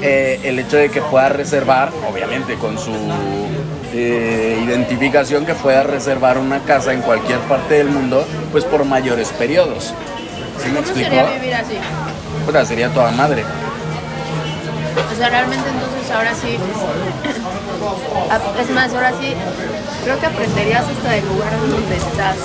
eh, el hecho de que pueda reservar, obviamente con su eh, identificación, que pueda reservar una casa en cualquier parte del mundo, pues por mayores periodos. ¿Sí me ¿Cómo explico? sería vivir así? Puta, sería toda madre. O sea, realmente entonces ahora sí. Es más, ahora sí. Creo que aprenderías hasta del lugar donde estás.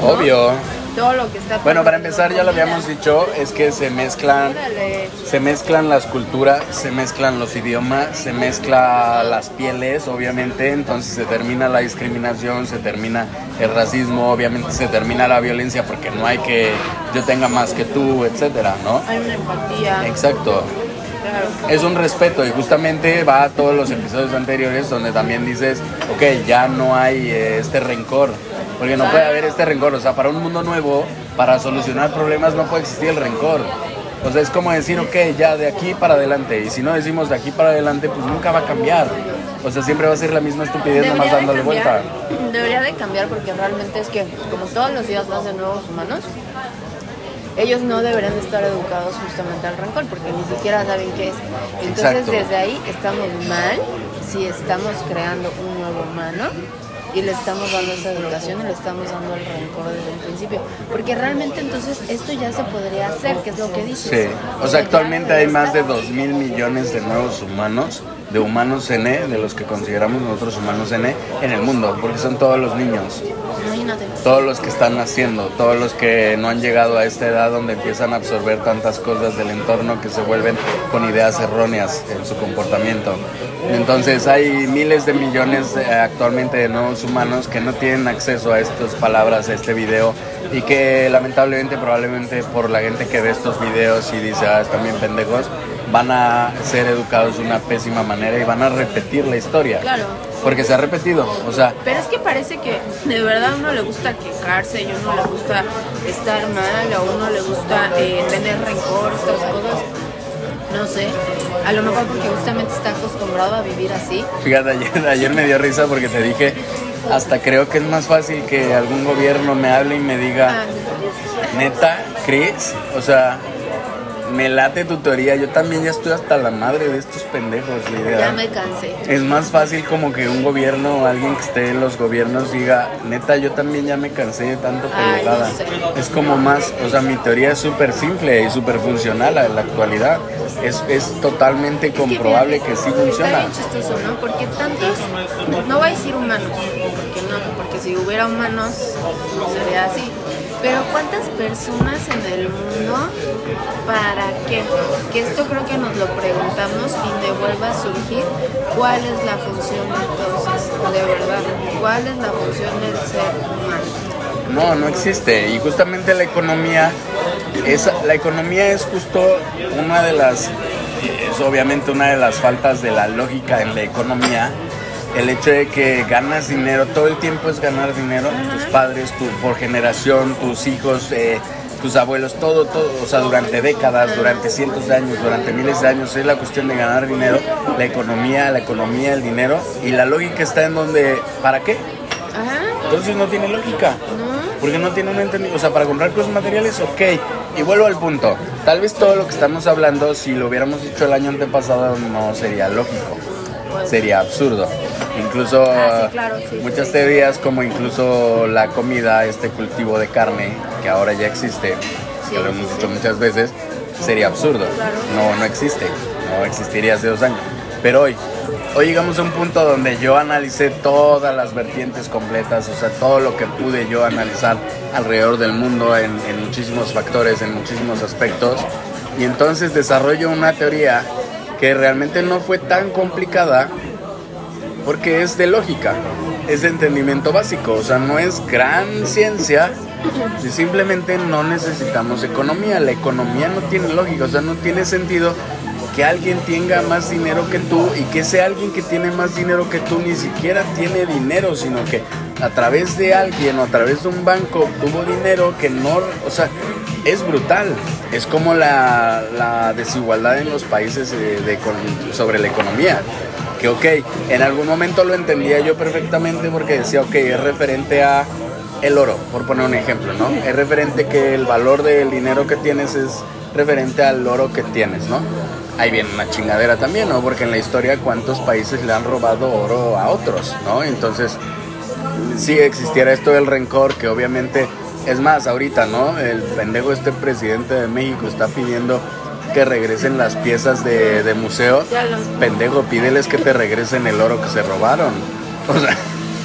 ¿no? Obvio. Todo lo que está Bueno, para empezar, ya lo habíamos dicho, es que se mezclan, Órale. se mezclan las culturas, se mezclan los idiomas, se mezcla las pieles, obviamente, entonces se termina la discriminación, se termina el racismo, obviamente se termina la violencia porque no hay que yo tenga más que tú, etcétera, ¿no? Hay una empatía. Exacto. Es un respeto y justamente va a todos los episodios anteriores donde también dices, ok, ya no hay eh, este rencor, porque no puede haber este rencor, o sea, para un mundo nuevo, para solucionar problemas no puede existir el rencor. O sea, es como decir, ok, ya de aquí para adelante, y si no decimos de aquí para adelante, pues nunca va a cambiar. O sea, siempre va a ser la misma estupidez nomás Debería de dándole vuelta. Debería de cambiar porque realmente es que, como todos los días nacen nuevos humanos, ellos no deberían de estar educados justamente al rencor porque ni siquiera saben qué es. Entonces Exacto. desde ahí estamos mal si estamos creando un nuevo humano y le estamos dando esa educación y le estamos dando el rencor desde el principio. Porque realmente entonces esto ya se podría hacer, que es lo que dices. Sí, o sea, actualmente hay más de 2 mil millones de nuevos humanos, de humanos N, de los que consideramos nosotros humanos N, en el mundo, porque son todos los niños. Imagínate. Todos los que están naciendo, todos los que no han llegado a esta edad donde empiezan a absorber tantas cosas del entorno que se vuelven con ideas erróneas en su comportamiento. Entonces hay miles de millones eh, actualmente de nuevos humanos que no tienen acceso a estas palabras, a este video y que lamentablemente probablemente por la gente que ve estos videos y dice, ah, están bien pendejos, van a ser educados de una pésima manera y van a repetir la historia. Claro. Porque se ha repetido, o sea, Pero es que parece que de verdad a uno le gusta quejarse y a uno le gusta estar mal, a uno le gusta eh, tener rencor, estas cosas. No sé, a lo mejor porque justamente está acostumbrado a vivir así. Fíjate, ayer, ayer me dio risa porque te dije, hasta creo que es más fácil que algún gobierno me hable y me diga, Ah, neta, Chris, o sea, me late tu teoría, yo también ya estoy hasta la madre de estos pendejos, la idea. ya me cansé. Es más fácil como que un gobierno o alguien que esté en los gobiernos diga, neta, yo también ya me cansé de tanto pendejada. no sé. Es como más, o sea, mi teoría es súper simple y súper funcional en la actualidad. Es, es totalmente comprobable que sí Está funciona. bien chistoso, ¿no? Porque tantos, no voy a decir humanos, porque no, porque si hubiera humanos sería así. Pero ¿cuántas personas en el mundo para qué? Que esto creo que nos lo preguntamos y me vuelve a surgir. ¿Cuál es la función entonces, de verdad? ¿Cuál es la función del ser humano? No, no existe. Y justamente la economía, es, la economía es justo una de las, es obviamente una de las faltas de la lógica en la economía. El hecho de que ganas dinero, todo el tiempo es ganar dinero, tus padres, tu, por generación, tus hijos, eh, tus abuelos, todo, todo, o sea, durante décadas, durante cientos de años, durante miles de años, es la cuestión de ganar dinero, la economía, la economía, el dinero, y la lógica está en donde, ¿para qué? Ajá, Entonces no tiene lógica. ¿no? Porque no tiene un entendido. O sea, para comprar cosas materiales, ok. Y vuelvo al punto. Tal vez todo lo que estamos hablando, si lo hubiéramos hecho el año antepasado, no sería lógico. Sería absurdo. Incluso Ah, sí, claro, sí, muchas sí. teorías, como incluso la comida, este cultivo de carne, que ahora ya existe, Sí, que lo hemos dicho muchas veces, sería absurdo. Claro. No, no existe. No existiría hace dos años. Pero hoy, hoy llegamos a un punto donde yo analicé todas las vertientes completas, o sea, todo lo que pude yo analizar alrededor del mundo en, en muchísimos factores, en muchísimos aspectos. Y entonces desarrollo una teoría que realmente no fue tan complicada porque es de lógica, es de entendimiento básico, o sea, no es gran ciencia, si simplemente no necesitamos economía, la economía no tiene lógica, o sea, no tiene sentido que alguien tenga más dinero que tú y que ese alguien que tiene más dinero que tú ni siquiera tiene dinero, sino que a través de alguien o a través de un banco obtuvo dinero que no, o sea, es brutal. Es como la, desigualdad en los países eh, sobre la economía. Que ok, en algún momento lo entendía yo perfectamente porque decía, ok, es referente a el oro, por poner un ejemplo, ¿no? Es referente que el valor del dinero que tienes es referente al oro que tienes, ¿no? Ahí viene una chingadera también, ¿no? Porque en la historia cuántos países le han robado oro a otros, ¿no? Entonces, si existiera esto del rencor, que obviamente, es más, ahorita, ¿no? El pendejo este presidente de México está pidiendo que regresen las piezas de, de museo. Pendejo, pídeles que te regresen el oro que se robaron. O sea,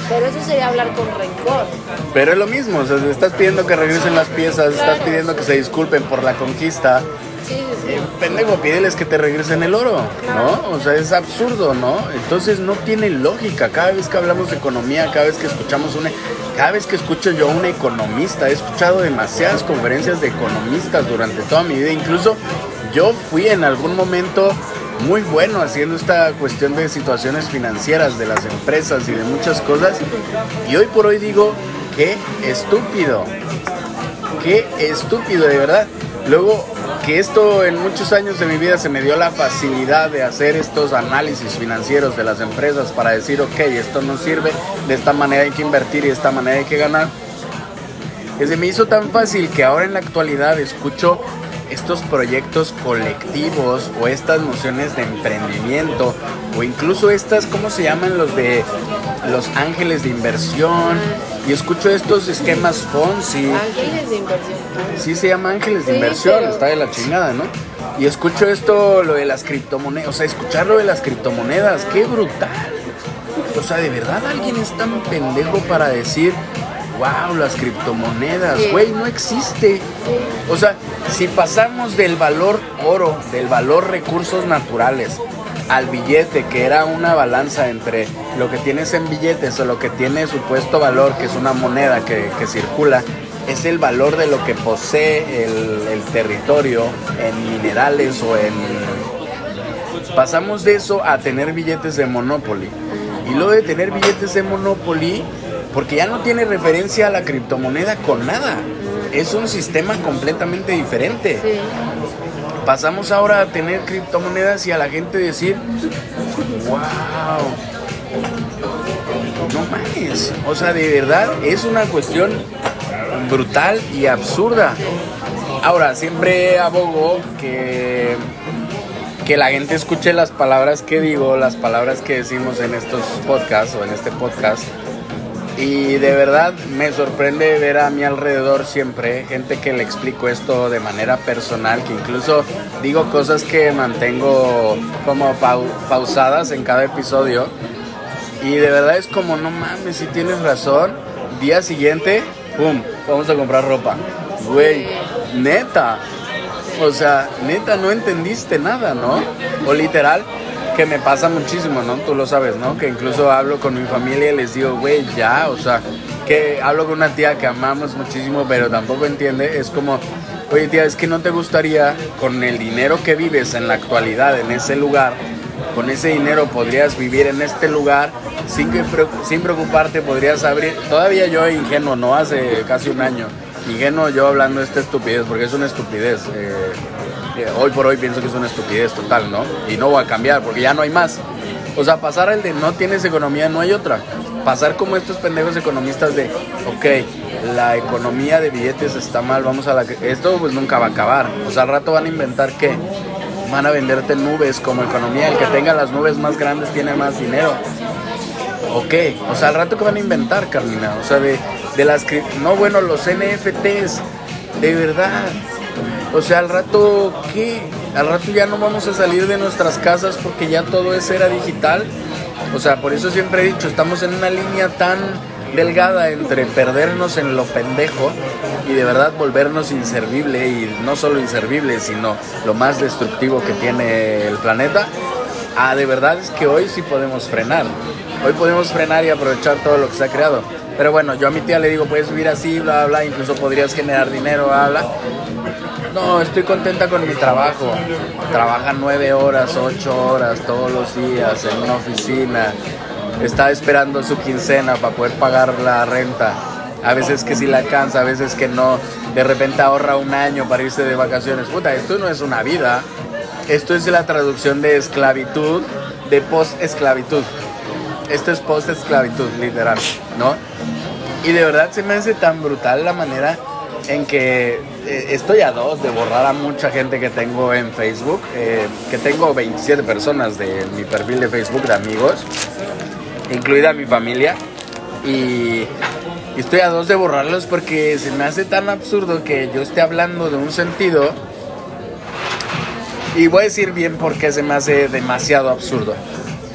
Pero eso sería hablar con rencor. pero es lo mismo, o sea, estás pidiendo que regresen las piezas, estás pidiendo que se disculpen por la conquista. Pendejo, pídeles que te regresen el oro, ¿no? O sea, es absurdo, ¿no? Entonces no tiene lógica. Cada vez que hablamos de economía, cada vez que escuchamos una, cada vez que escucho yo a un economista, he escuchado demasiadas conferencias de economistas durante toda mi vida. Incluso yo fui en algún momento muy bueno haciendo esta cuestión de situaciones financieras de las empresas y de muchas cosas. Y hoy por hoy digo, qué estúpido qué estúpido, de verdad. Luego, que esto en muchos años de mi vida se me dio la facilidad de hacer estos análisis financieros de las empresas para decir, ok, esto no sirve, de esta manera hay que invertir y de esta manera hay que ganar. Que me hizo tan fácil que ahora en la actualidad escucho estos proyectos colectivos o estas nociones de emprendimiento o incluso estas, ¿cómo se llaman? Los de los ángeles de inversión. Y escucho estos esquemas Fonsi. Ángeles de inversión. Sí se llama ángeles de Sí, inversión, pero- está de la chingada, ¿no? Y escucho esto, lo de las criptomonedas, o sea, escuchar lo de las criptomonedas, qué brutal. O sea, ¿de verdad alguien es tan pendejo para decir, wow, las criptomonedas? Sí. Güey, no existe. O sea, si pasamos del valor oro, del valor recursos naturales, al billete, que era una balanza entre lo que tienes en billetes o lo que tiene supuesto valor, que es una moneda que, que circula, es el valor de lo que posee el, el territorio en minerales o en... Pasamos de eso a tener billetes de Monopoly. Y luego de tener billetes de Monopoly, porque ya no tiene referencia a la criptomoneda con nada. Es un sistema completamente diferente Sí. pasamos ahora a tener criptomonedas y a la gente decir, wow, no mames, o sea, de verdad es una cuestión brutal y absurda. Ahora, siempre abogo que, que la gente escuche las palabras que digo, las palabras que decimos en estos podcasts o en este podcast. Y de verdad me sorprende ver a mi alrededor siempre gente que le explico esto de manera personal, que incluso digo cosas que mantengo como pau- pausadas en cada episodio. Y de verdad es como, no mames, si tienes razón. Día siguiente, ¡pum! Vamos a comprar ropa. Güey, neta. O sea, neta, no entendiste nada, ¿no? O literal, que me pasa muchísimo, ¿no? Tú lo sabes, ¿no? Que incluso hablo con mi familia y les digo, güey, ya, o sea, que hablo con una tía que amamos muchísimo, pero tampoco entiende. Es como, oye, tía, es que no te gustaría, con el dinero que vives en la actualidad en ese lugar, con ese dinero podrías vivir en este lugar sin, que, sin preocuparte, podrías abrir, todavía yo ingenuo, no hace casi un año, ingenuo yo hablando de esta estupidez, porque es una estupidez. eh, eh, hoy por hoy pienso que es una estupidez total, ¿no? Y no voy a cambiar porque ya no hay más. O sea, pasar al de no tienes economía, no hay otra. Pasar como estos pendejos economistas de, ok, la economía de billetes está mal, vamos a la... Esto pues nunca va a acabar. O sea, al rato van a inventar qué. Van a venderte nubes como economía. El que tenga las nubes más grandes tiene más dinero. Ok, o sea, al rato que van a inventar, Carmina. O sea, de, de las... No, bueno, los NFTs. De verdad. O sea, al rato, ¿qué? Al rato ya no vamos a salir de nuestras casas porque ya todo es era digital. O sea, por eso siempre he dicho, estamos en una línea tan delgada entre perdernos en lo pendejo y de verdad volvernos inservible y no solo inservible, sino lo más destructivo que tiene el planeta. Ah, de verdad es que hoy sí podemos frenar. Hoy podemos frenar y aprovechar todo lo que se ha creado. Pero bueno, yo a mi tía le digo, puedes vivir así, bla, bla, incluso podrías generar dinero, bla, bla. No, estoy contenta con mi trabajo. Trabaja nueve horas, ocho horas todos los días en una oficina. Está esperando su quincena para poder pagar la renta. A veces que sí la alcanza, a veces que no. De repente ahorra un año para irse de vacaciones. Puta, esto no es una vida. Esto es la traducción de esclavitud, de post-esclavitud. Esto es post-esclavitud, literal, ¿no? Y de verdad se me hace tan brutal la manera en que eh, estoy a dos de borrar a mucha gente que tengo en Facebook, eh, que tengo 27 personas de mi perfil de Facebook de amigos, incluida mi familia, y, estoy a dos de borrarlos porque se me hace tan absurdo que yo esté hablando de un sentido y voy a decir bien por qué se me hace demasiado absurdo.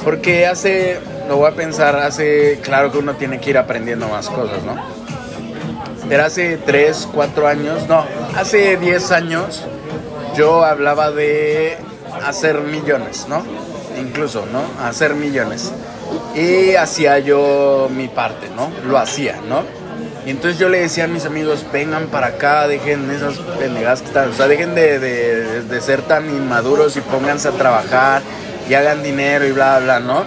Porque hace, lo voy a pensar, hace, claro que uno tiene que ir aprendiendo más cosas, ¿no? Pero hace 3, 4 años, no, hace 10 años yo hablaba de hacer millones, ¿no? Incluso, ¿no? Hacer millones. Y hacía yo mi parte, ¿no? Lo hacía, ¿no? Y entonces yo le decía a mis amigos, vengan para acá, dejen esas pendejadas que están, o sea, dejen de, de- de ser tan inmaduros y pónganse a trabajar y hagan dinero y bla, bla, ¿no?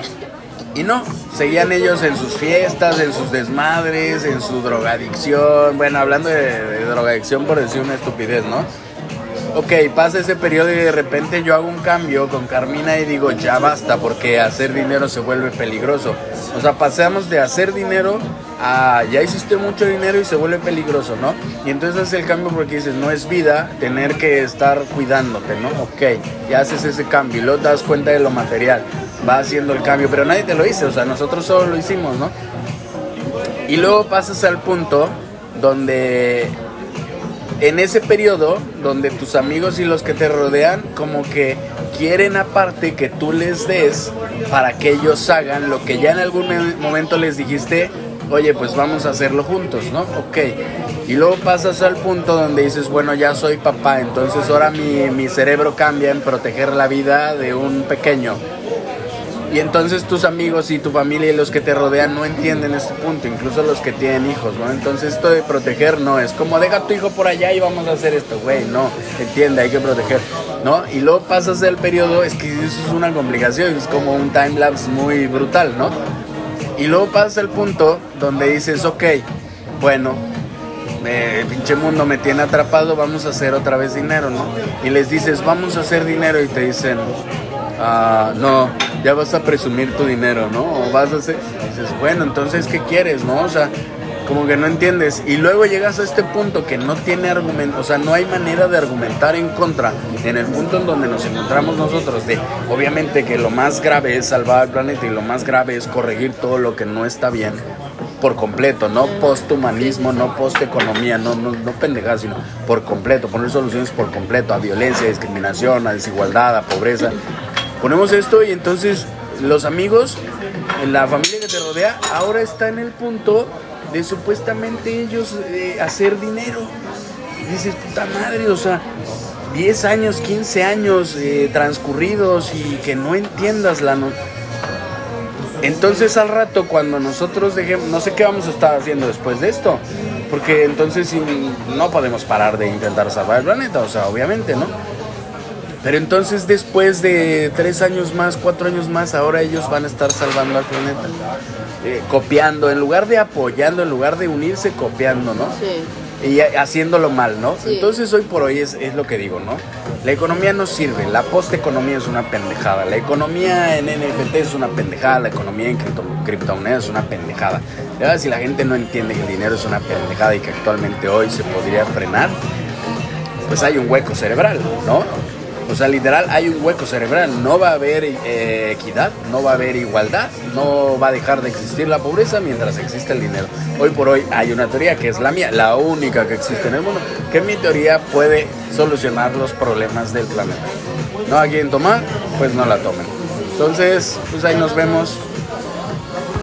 Y no, seguían ellos en sus fiestas, en sus desmadres, en su drogadicción. Bueno, hablando de, de drogadicción por decir una estupidez, ¿no? Ok, pasa ese periodo y de repente yo hago un cambio con Carmina y digo, ya basta, porque hacer dinero se vuelve peligroso. O sea, pasamos de hacer dinero a ya hiciste mucho dinero y se vuelve peligroso, ¿no? Y entonces haces el cambio porque dices, no es vida tener que estar cuidándote, ¿no? Ok, ya haces ese cambio y luego das cuenta de lo material, va haciendo el cambio, pero nadie te lo dice, o sea, nosotros solo lo hicimos, ¿no? Y luego pasas al punto donde en ese periodo donde tus amigos y los que te rodean como que quieren aparte que tú les des para que ellos hagan lo que ya en algún momento les dijiste, oye, pues vamos a hacerlo juntos, ¿no? Ok. Y luego pasas al punto donde dices, bueno, ya soy papá, entonces ahora mi, mi cerebro cambia en proteger la vida de un pequeño y entonces tus amigos y tu familia y los que te rodean no entienden este punto, incluso los que tienen hijos, ¿no? Entonces esto de proteger no es como deja tu hijo por allá y vamos a hacer esto, güey, no, entiende, hay que proteger, ¿no? Y luego pasas del periodo, es que eso es una complicación, es como un time lapse muy brutal, ¿no? Y luego pasas el punto donde dices, ok, bueno, el pinche mundo me tiene atrapado, vamos a hacer otra vez dinero, ¿no? Y les dices, vamos a hacer dinero y te dicen, ah, no, ya vas a presumir tu dinero, ¿no? O vas a hacer, dices, bueno, entonces, ¿qué quieres, no? O sea, como que no entiendes. Y luego llegas a este punto que no tiene argumento, o sea, no hay manera de argumentar en contra en el punto en donde nos encontramos nosotros. De, obviamente que lo más grave es salvar al planeta y lo más grave es corregir todo lo que no está bien por completo, no posthumanismo, no posteconomía, no, no, no pendejadas, sino por completo, poner soluciones por completo a violencia, discriminación, a desigualdad, a pobreza ponemos esto y entonces los amigos, la familia que te rodea, ahora está en el punto de supuestamente ellos eh, hacer dinero. dices, puta madre, o sea, 10 años, 15 años eh, transcurridos y que no entiendas la no entonces al rato cuando nosotros dejemos, no sé qué vamos a estar haciendo después de esto, porque entonces no podemos parar de intentar salvar el planeta, o sea, obviamente, ¿no? Pero entonces después de tres años más, cuatro años más, ahora ellos van a estar salvando al planeta. Eh, copiando, en lugar de apoyando, en lugar de unirse, copiando, ¿no? Sí. Y haciéndolo mal, ¿no? Entonces hoy por hoy es, es, lo que digo, ¿no? La economía no sirve, la posteconomía es una pendejada, la economía en NFT es una pendejada, la economía en criptomonedas es una pendejada. verdad, si la gente no entiende que el dinero es una pendejada y que actualmente hoy se podría frenar, pues hay un hueco cerebral, ¿no? O sea, literal hay un hueco cerebral, no va a haber eh, equidad, no va a haber igualdad, no va a dejar de existir la pobreza mientras existe el dinero. Hoy por hoy hay una teoría que es la mía, la única que existe en el mundo, que mi teoría puede solucionar los problemas del planeta. No a quien tomar, pues no la tomen. Entonces, pues ahí nos vemos.